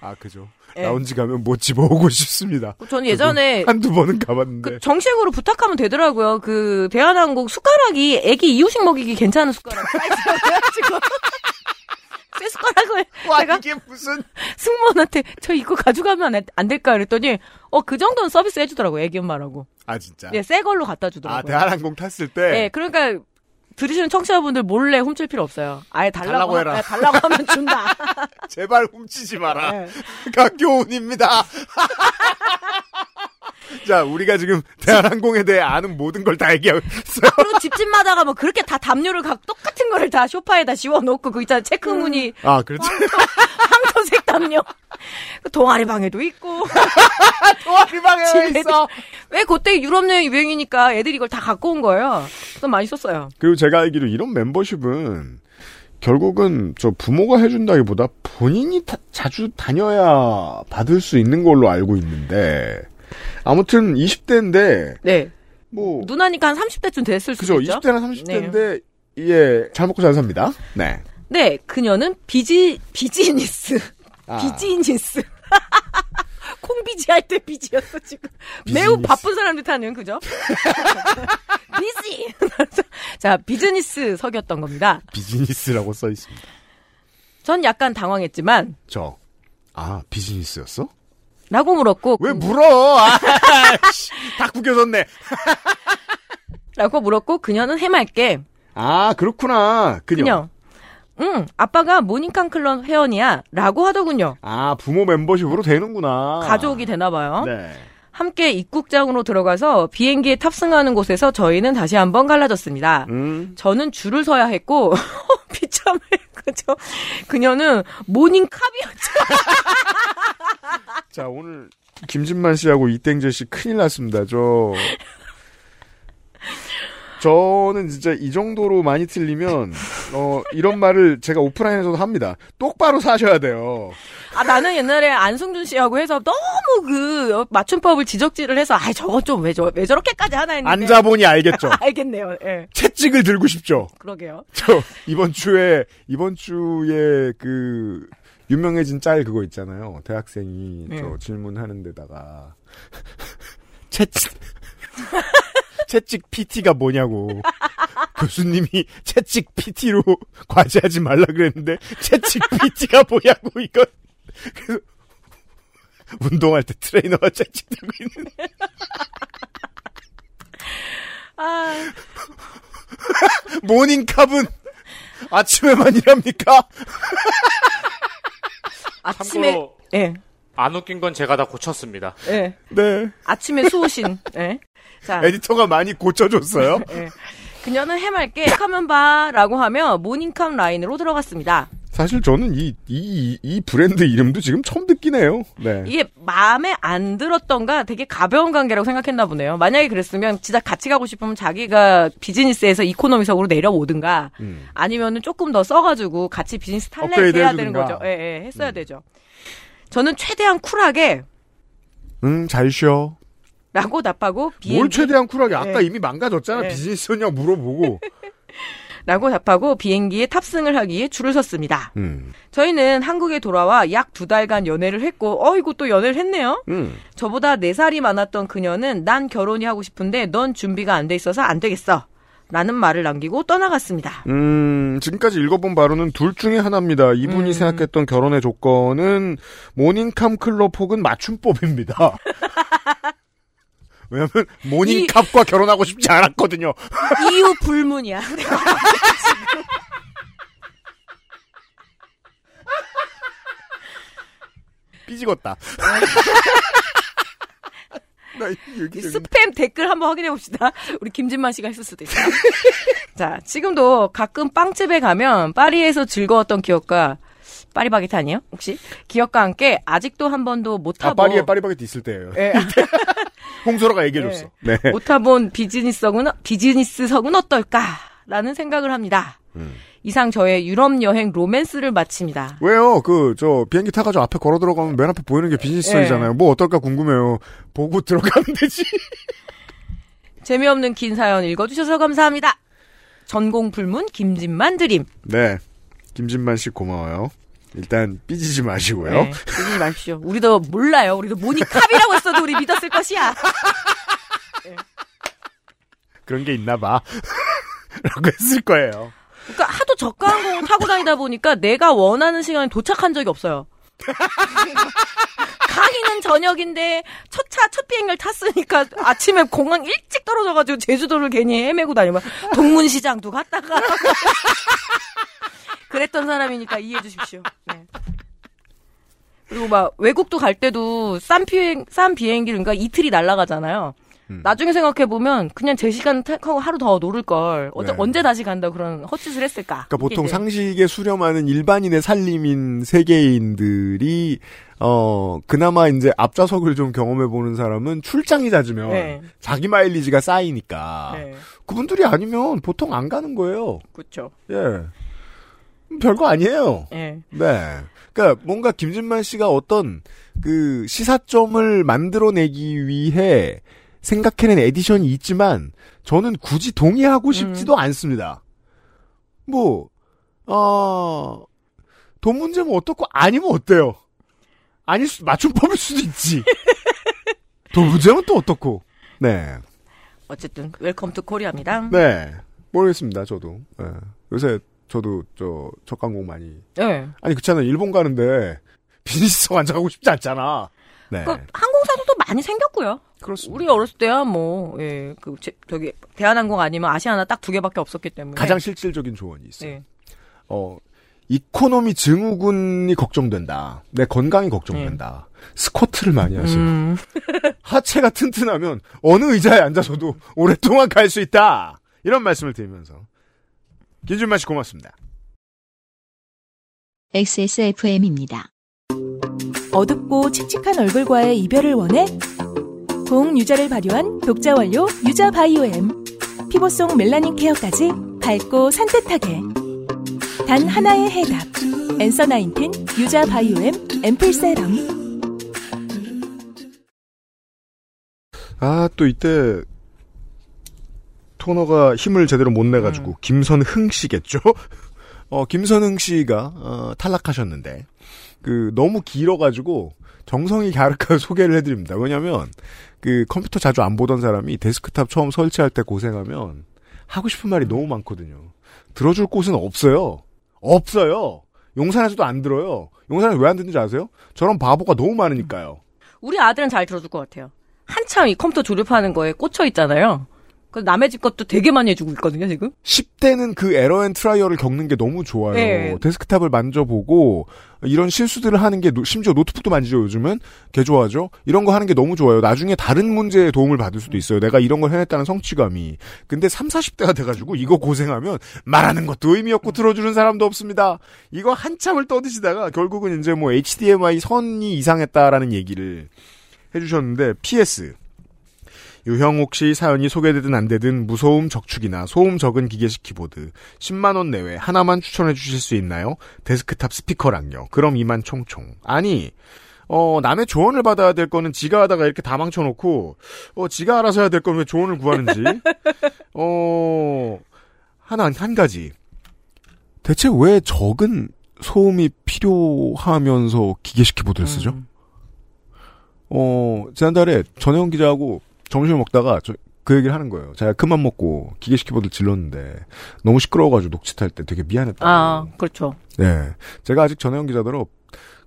[SPEAKER 1] 아 그죠.
[SPEAKER 2] 예.
[SPEAKER 1] 라운지 가면 뭐 집어오고 싶습니다.
[SPEAKER 2] 저는 예전에
[SPEAKER 1] 한두 번은 가봤는데.
[SPEAKER 2] 그 정식으로 부탁하면 되더라고요. 그 대한항공 숟가락이 애기 이유식 먹이기 괜찮은 숟가락 새 숟가락을
[SPEAKER 1] 와
[SPEAKER 2] 제가
[SPEAKER 1] 이게 무슨
[SPEAKER 2] 승무원한테 저 이거 가져가면 안, 안 될까 그랬더니 어 그 정도는 서비스 해주더라고 애기 엄마라고.
[SPEAKER 1] 아 진짜.
[SPEAKER 2] 예, 새 걸로 갖다
[SPEAKER 1] 아
[SPEAKER 2] 주더라고요.
[SPEAKER 1] 대한항공 탔을 때
[SPEAKER 2] 예, 그러니까 들으시는 청취자분들 몰래 훔칠 필요 없어요. 아예 달라고,
[SPEAKER 1] 달라고 해라.
[SPEAKER 2] 하- 예, 달라고 하면 준다.
[SPEAKER 1] 제발 훔치지 마라.
[SPEAKER 2] 예.
[SPEAKER 1] 강교훈입니다. 자, 우리가 지금 대한항공에 대해 아는 모든 걸 다 얘기하고 있어요.
[SPEAKER 2] 그리고 집집마다가 뭐 그렇게 다 담요를 각 똑같은 거를 다 소파에다 씌워놓고 그 있잖아 체크무늬
[SPEAKER 1] 아, 그렇지.
[SPEAKER 2] 황토색 담요. 그 동아리 방에도 있고.
[SPEAKER 1] 도화리방에
[SPEAKER 2] 집에도-
[SPEAKER 1] 있어.
[SPEAKER 2] 왜 그때 유럽 여행 유행이니까 애들이 이걸 다 갖고 온 거예요. 좀 많이 썼어요.
[SPEAKER 1] 그리고 제가 알기로 이런 멤버십은 결국은 저 부모가 해준다기보다 본인이 다- 자주 다녀야 받을 수 있는 걸로 알고 있는데 아무튼 20대인데
[SPEAKER 2] 네.
[SPEAKER 1] 뭐
[SPEAKER 2] 누나니까 한 30대쯤 됐을
[SPEAKER 1] 그죠
[SPEAKER 2] 수도 있죠.
[SPEAKER 1] 20대나 30대인데 예, 잘 먹고 잘 삽니다. 네.
[SPEAKER 2] 네, 그녀는 비지 비즈니스.
[SPEAKER 1] 아.
[SPEAKER 2] 비즈니스. 콩비지 할 때 비지였어 지금. 매우
[SPEAKER 1] 비즈니스.
[SPEAKER 2] 바쁜 사람들 타는 그죠? 비지. 자 비즈니스 석이었던 겁니다.
[SPEAKER 1] 비즈니스라고 써 있습니다.
[SPEAKER 2] 전 약간 당황했지만
[SPEAKER 1] 저. 아, 비즈니스였어?
[SPEAKER 2] 라고 물었고
[SPEAKER 1] 왜 물어? 아, 씨, 다 구겨졌네.
[SPEAKER 2] 라고 물었고 그녀는 해맑게
[SPEAKER 1] 아, 그렇구나. 그녀.
[SPEAKER 2] 그녀. 응, 아빠가 모닝康 클럽 회원이야. 라고 하더군요.
[SPEAKER 1] 아, 부모 멤버십으로 되는구나.
[SPEAKER 2] 가족이 되나 봐요.
[SPEAKER 1] 네.
[SPEAKER 2] 함께 입국장으로 들어가서 비행기에 탑승하는 곳에서 저희는 다시 한번 갈라졌습니다.
[SPEAKER 1] 음.
[SPEAKER 2] 저는 줄을 서야 했고, 비참해. 그죠? 그녀는 모닝캅이었죠.
[SPEAKER 1] 자, 오늘 김진만 씨하고 이땡재 씨 큰일 났습니다. 저 저는 진짜 이 정도로 많이 틀리면 어 이런 말을 제가 오프라인에서도 합니다. 똑바로 사셔야 돼요.
[SPEAKER 2] 아, 나는 옛날에 안승준 씨하고 해서 너무 그 맞춤법을 지적질을 해서, 아, 저거 좀 왜 저, 왜 저렇게까지 하나 했는데.
[SPEAKER 1] 앉아보니 알겠죠.
[SPEAKER 2] 알겠네요. 예.
[SPEAKER 1] 채찍을 들고 싶죠.
[SPEAKER 2] 그러게요.
[SPEAKER 1] 저 이번 주에 이번 주에 그 유명해진 짤 그거 있잖아요. 대학생이
[SPEAKER 2] 네.
[SPEAKER 1] 저 질문하는 데다가 채찍 채찍 PT가 뭐냐고 교수님이 채찍 PT로 과제하지 말라 그랬는데 채찍 PT가 뭐냐고 이거 그래서 운동할 때 트레이너가 들고 있는
[SPEAKER 2] 아,
[SPEAKER 1] 모닝캅은 아침에만 일합니까?
[SPEAKER 2] 아침에, 예,
[SPEAKER 10] 안 웃긴 건 제가 다 고쳤습니다.
[SPEAKER 2] 예.
[SPEAKER 1] 네.
[SPEAKER 2] 아침에 수호신, 예. 자,
[SPEAKER 1] 에디터가 많이 고쳐줬어요.
[SPEAKER 2] 예. 그녀는 해맑게 하면 봐라고 하며 모닝캄 라인으로 들어갔습니다.
[SPEAKER 1] 사실 저는 이, 이, 이 브랜드 이름도 지금 처음 듣긴 해요. 네.
[SPEAKER 2] 이게 마음에 안 들었던가 되게 가벼운 관계라고 생각했나 보네요. 만약에 그랬으면 진짜 같이 가고 싶으면 자기가 비즈니스에서 이코노미석으로 내려오든가
[SPEAKER 1] 음.
[SPEAKER 2] 아니면은 조금 더 써가지고 같이 비즈니스 탈래
[SPEAKER 1] 업그레이드
[SPEAKER 2] 해야 되는
[SPEAKER 1] 해주든가.
[SPEAKER 2] 거죠. 예, 예, 했어야 되죠. 저는 최대한 쿨하게
[SPEAKER 1] 응, 잘 쉬어.
[SPEAKER 2] 라고 답하고 비행기
[SPEAKER 1] 뭘 최대한 쿨하게. 아까
[SPEAKER 2] 네.
[SPEAKER 1] 이미 망가졌잖아.
[SPEAKER 2] 네.
[SPEAKER 1] 비즈니스냐 물어보고.
[SPEAKER 2] 라고 답하고 비행기에 탑승을 하기 위해 줄을 섰습니다.
[SPEAKER 1] 음.
[SPEAKER 2] 저희는 한국에 돌아와 약 두 달간 연애를 했고, 어이구 또 연애를 했네요.
[SPEAKER 1] 음.
[SPEAKER 2] 저보다 네살이 많았던 그녀는 난 결혼이 하고 싶은데 넌 준비가 안 돼 있어서 안 되겠어. 라는 말을 남기고 떠나갔습니다.
[SPEAKER 1] 음, 지금까지 읽어본 바로는 둘 중에 하나입니다. 이분이
[SPEAKER 2] 음.
[SPEAKER 1] 생각했던 결혼의 조건은 모닝캄 클럽 혹은 맞춤법입니다. 왜냐면 모닝캅과 결혼하고 싶지 않았거든요.
[SPEAKER 2] 이유 불문이야.
[SPEAKER 1] 삐지겠다.
[SPEAKER 2] 이 스팸 댓글 한번 확인해 봅시다. 우리 김진만 씨가 했을 수도 있어요. 자, 지금도 가끔 빵집에 가면 파리에서 즐거웠던 기억과 파리바게트 아니에요? 혹시? 기억과 함께 아직도 한 번도 못
[SPEAKER 1] 아,
[SPEAKER 2] 타본
[SPEAKER 1] 파리에 파리바게트 있을 때예요.
[SPEAKER 2] 예.
[SPEAKER 1] 홍소라가 얘기해줬어. 네.
[SPEAKER 2] 못 타본 비즈니스석은 비즈니스석은 어떨까라는 생각을 합니다.
[SPEAKER 1] 음.
[SPEAKER 2] 이상 저의 유럽 여행 로맨스를 마칩니다.
[SPEAKER 1] 왜요? 그, 저, 비행기 타가지고 앞에 걸어 들어가면 맨 앞에 보이는 게 비즈니스석이잖아요.
[SPEAKER 2] 예.
[SPEAKER 1] 뭐 어떨까 궁금해요. 보고 들어가면 되지.
[SPEAKER 2] 재미없는 긴 사연 읽어주셔서 감사합니다. 전공 불문 김진만 드림.
[SPEAKER 1] 네. 김진만 씨 고마워요. 일단 삐지지 마시고요.
[SPEAKER 2] 네, 삐지지 마십시오. 우리도 몰라요. 우리도 모니캅이라고 했어도 우리 믿었을 것이야.
[SPEAKER 1] 그런 게 있나 봐. 라고 했을 거예요.
[SPEAKER 2] 그러니까 하도 저가 항공 타고 다니다 보니까 내가 원하는 시간에 도착한 적이 없어요. 가기는 저녁인데 첫 차 첫 비행기를 탔으니까 아침에 공항 일찍 떨어져가지고 제주도를 괜히 헤매고 다니면 동문시장도 갔다가 그랬던 사람이니까 이해해 주십시오. 네. 그리고 막 외국도 갈 때도 싼 비행 싼 비행기를 그러니까 이틀이 날아가잖아요.
[SPEAKER 1] 음.
[SPEAKER 2] 나중에 생각해 보면 그냥 제 시간 택하고 하루 더 놀을 걸 언제,
[SPEAKER 1] 네.
[SPEAKER 2] 언제 다시 간다 고 그런 헛짓을 했을까?
[SPEAKER 1] 그러니까 보통
[SPEAKER 2] 이제
[SPEAKER 1] 상식에 수렴하는 일반인의 살림인 세계인들이 어 그나마 이제 앞좌석을 좀 경험해 보는 사람은 출장이 잦으면
[SPEAKER 2] 네.
[SPEAKER 1] 자기 마일리지가 쌓이니까
[SPEAKER 2] 네.
[SPEAKER 1] 그분들이 아니면 보통 안 가는 거예요.
[SPEAKER 2] 그렇죠.
[SPEAKER 1] 예. 음, 별거 아니에요.
[SPEAKER 2] 예.
[SPEAKER 1] 네. 그러니까 뭔가 김진만 씨가 어떤 그 시사점을 만들어내기 위해 생각해낸 edition이 있지만 저는 굳이 동의하고 싶지도 않습니다. 뭐, 어, 돈 문제면 어떻고 아니면 어때요? 아닐 수, 맞춤법일 수도 있지. 돈 문제면 또 어떻고. 네.
[SPEAKER 2] 어쨌든 Welcome to Korea입니다.
[SPEAKER 1] 네. 모르겠습니다, 저도. 네. 요새 저도 저가 항공 많이.
[SPEAKER 2] 네.
[SPEAKER 1] 아니 그렇잖아요. 일본 가는데 비즈니스석 앉아가고 싶지 않잖아. 네.
[SPEAKER 2] 그 항공사도 많이 생겼고요.
[SPEAKER 1] 그렇습니다.
[SPEAKER 2] 우리 어렸을 때야 뭐, 예, 그, 제, 저기, 대한항공 아니면 아시아나 딱 두 개밖에 없었기 때문에.
[SPEAKER 1] 가장 실질적인 조언이 있어요.
[SPEAKER 2] 네.
[SPEAKER 1] 어, 이코노미 증후군이 걱정된다. 내 건강이 걱정된다. 스쿼트를 많이 하세요.
[SPEAKER 2] 음.
[SPEAKER 1] 하체가 튼튼하면 어느 의자에 앉아서도 오랫동안 갈 수 있다. 이런 말씀을 드리면서 김진만 씨 고맙습니다.
[SPEAKER 6] XSFM입니다.
[SPEAKER 7] 어둡고 칙칙한 얼굴과의 이별을 원해? 고응 유자를 발효한 독자 원료 유자 바이오엠. 피부 속 멜라닌 케어까지 밝고 산뜻하게. 단 하나의 해답. 엔서 나인틴 유자 바이오엠 앰플 세럼.
[SPEAKER 1] 아, 또 이때 토너가 힘을 제대로 못 내가지고 김선흥 씨겠죠? 어, 김선흥 씨가 어, 탈락하셨는데 그 너무 길어가지고 정성이 갸륵하게 소개를 해드립니다. 왜냐하면 그 컴퓨터 자주 안 보던 사람이 데스크탑 처음 설치할 때 고생하면 하고 싶은 말이 너무 많거든요. 들어줄 곳은 없어요. 없어요. 용산에서도 안 들어요. 용산에 왜 안 듣는지 아세요? 저런 바보가 너무 많으니까요.
[SPEAKER 2] 우리 아들은 잘 들어줄 것 같아요. 한참 이 컴퓨터 조립하는 거에 꽂혀 있잖아요. 그 남의 집 것도 되게 많이 해주고 있거든요, 지금.
[SPEAKER 1] 10대는 그 error and trial을 겪는 게 너무 좋아요.
[SPEAKER 2] 네.
[SPEAKER 1] 데스크탑을 만져보고 이런 실수들을 하는 게 노- 심지어 노트북도 만지죠 요즘은 개 좋아하죠. 이런 거 하는 게 너무 좋아요. 나중에 다른 문제에 도움을 받을 수도 있어요. 내가 이런 걸 해냈다는 성취감이. 근데 3, 40대가 돼가지고 이거 고생하면 말하는 것도 의미 없고 들어주는 사람도 없습니다. 이거 한참을 떠드시다가 결국은 이제 뭐 HDMI 선이 이상했다라는 얘기를 해주셨는데 PS 유형옥 씨 사연이 소개되든 안 되든 무소음 적축이나 소음 적은 기계식 키보드 10만 원 내외 하나만 추천해 주실 수 있나요? 데스크탑 스피커랑요. 그럼 이만 총총. 아니 어 남의 조언을 받아야 될 거는 지가 하다가 이렇게 다 망쳐놓고 어 지가 알아서 해야 될 건 왜 조언을 구하는지 어 하나 한 가지 대체 왜 적은 소음이 필요하면서 기계식 키보드를 쓰죠? 어, 지난달에 전혜원 기자하고 점심을 먹다가 저, 그 얘기를 하는 거예요. 제가 큰맘 먹고 기계식 키보드 질렀는데 너무 시끄러워가지고 녹취할 때 되게 미안했다.
[SPEAKER 2] 아, 그렇죠.
[SPEAKER 1] 네. 제가 아직 전혜원 기자더러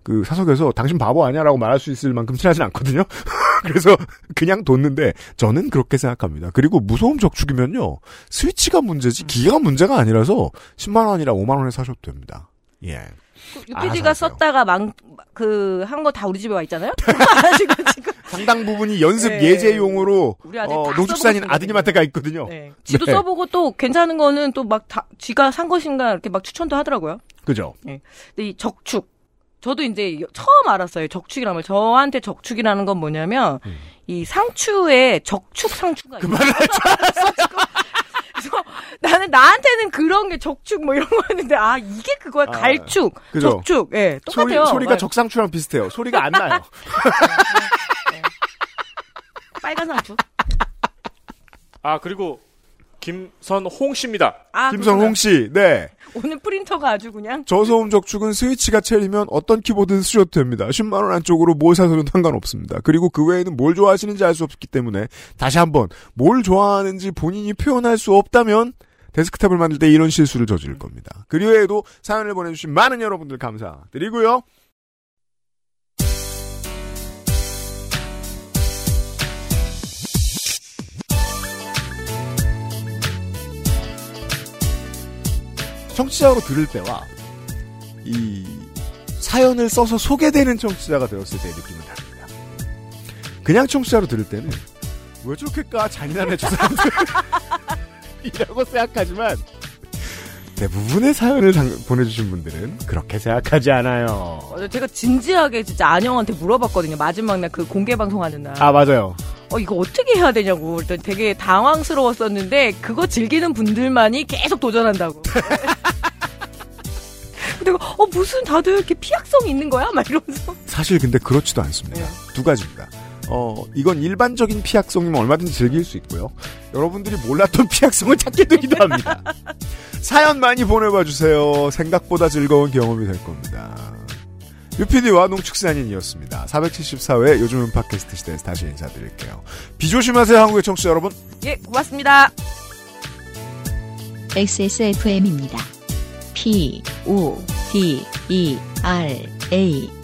[SPEAKER 1] 그 사석에서 당신 바보 아니야라고 말할 수 있을 만큼 친하진 않거든요. 그래서 그냥 뒀는데 저는 그렇게 생각합니다. 그리고 무소음 적축이면요. 스위치가 문제지 기계가 문제가 아니라서 10만 원이라 5만 원에 사셔도 됩니다. 예.
[SPEAKER 2] UPD가 썼다가 망, 그, 한 거 다 우리 집에 와 있잖아요? 지금, 지금.
[SPEAKER 1] 상당 부분이 연습
[SPEAKER 2] 네.
[SPEAKER 1] 예제용으로
[SPEAKER 2] 우리
[SPEAKER 1] 어, 농축산인
[SPEAKER 2] 써보고
[SPEAKER 1] 아드님한테 가 있거든요.
[SPEAKER 2] 네. 지도
[SPEAKER 1] 네.
[SPEAKER 2] 써보고 또 괜찮은 거는 또 막 다, 지가 산 것인가 이렇게 막 추천도 하더라고요.
[SPEAKER 1] 그죠?
[SPEAKER 2] 네. 근데 이 적축. 저도 이제 처음 알았어요. 적축이라는 걸. 저한테 적축이라는 건 뭐냐면,
[SPEAKER 1] 음.
[SPEAKER 2] 이 상추에 적축 상추가 그 그래서 나는 나한테는 그런 게 적축 뭐 이런 거였는데, 아, 이게 그거야.
[SPEAKER 1] 아,
[SPEAKER 2] 갈축,
[SPEAKER 1] 그죠?
[SPEAKER 2] 적축. 예, 똑같아요.
[SPEAKER 1] 소리, 소리가
[SPEAKER 2] 네.
[SPEAKER 1] 적상추랑 비슷해요. 소리가 안 나요.
[SPEAKER 2] 빨간 상추.
[SPEAKER 10] 아 그리고 김선홍 씨입니다.
[SPEAKER 2] 아,
[SPEAKER 1] 김선홍 씨, 네.
[SPEAKER 2] 오늘 프린터가 아주 그냥.
[SPEAKER 1] 저소음 적축은 스위치가 첼이면 어떤 키보드든 쓰셔도 됩니다. 10만원 안쪽으로 뭘 사서도 상관없습니다. 그리고 그 외에는 뭘 좋아하시는지 알 수 없기 때문에 다시 한번 뭘 좋아하는지 본인이 표현할 수 없다면 데스크탑을 만들 때 이런 실수를 저지를 겁니다. 그 외에도 사연을 보내주신 많은 여러분들 감사드리고요. 청취자로 들을 때와 이 사연을 써서 소개되는 청취자가 되었을 때의 느낌은 다릅니다. 그냥 청취자로 들을 때는 왜 저렇게 까 잔인하네 저 사람들 이라고 생각하지만 대부분의 사연을 당- 보내주신 분들은 그렇게 생각하지 않아요.
[SPEAKER 2] 어, 제가 진지하게 진짜 안영한테 물어봤거든요. 마지막 날 그 공개 방송하는 날.
[SPEAKER 1] 아 맞아요.
[SPEAKER 2] 어, 이거 어떻게 해야 되냐고. 그랬더니 되게 당황스러웠었는데, 그거 즐기는 분들만이 계속 도전한다고. 내가, 어, 무슨 다들 이렇게 피약성이 있는 거야? 막 이러면서.
[SPEAKER 1] 사실 근데 그렇지도 않습니다. 두 가지입니다. 어, 이건 일반적인 피약성이면 얼마든지 즐길 수 있고요. 여러분들이 몰랐던 피약성을 찾게 되기도 합니다. 사연 많이 보내봐 주세요. 생각보다 즐거운 경험이 될 겁니다. UPD와 농축산인이었습니다. 474회 요즘은 팟캐스트 시대에서 다시 인사드릴게요. 비 조심하세요, 한국의 청취자 여러분.
[SPEAKER 2] 예, 고맙습니다.
[SPEAKER 6] XSFM입니다. P, O, D, E, R, A.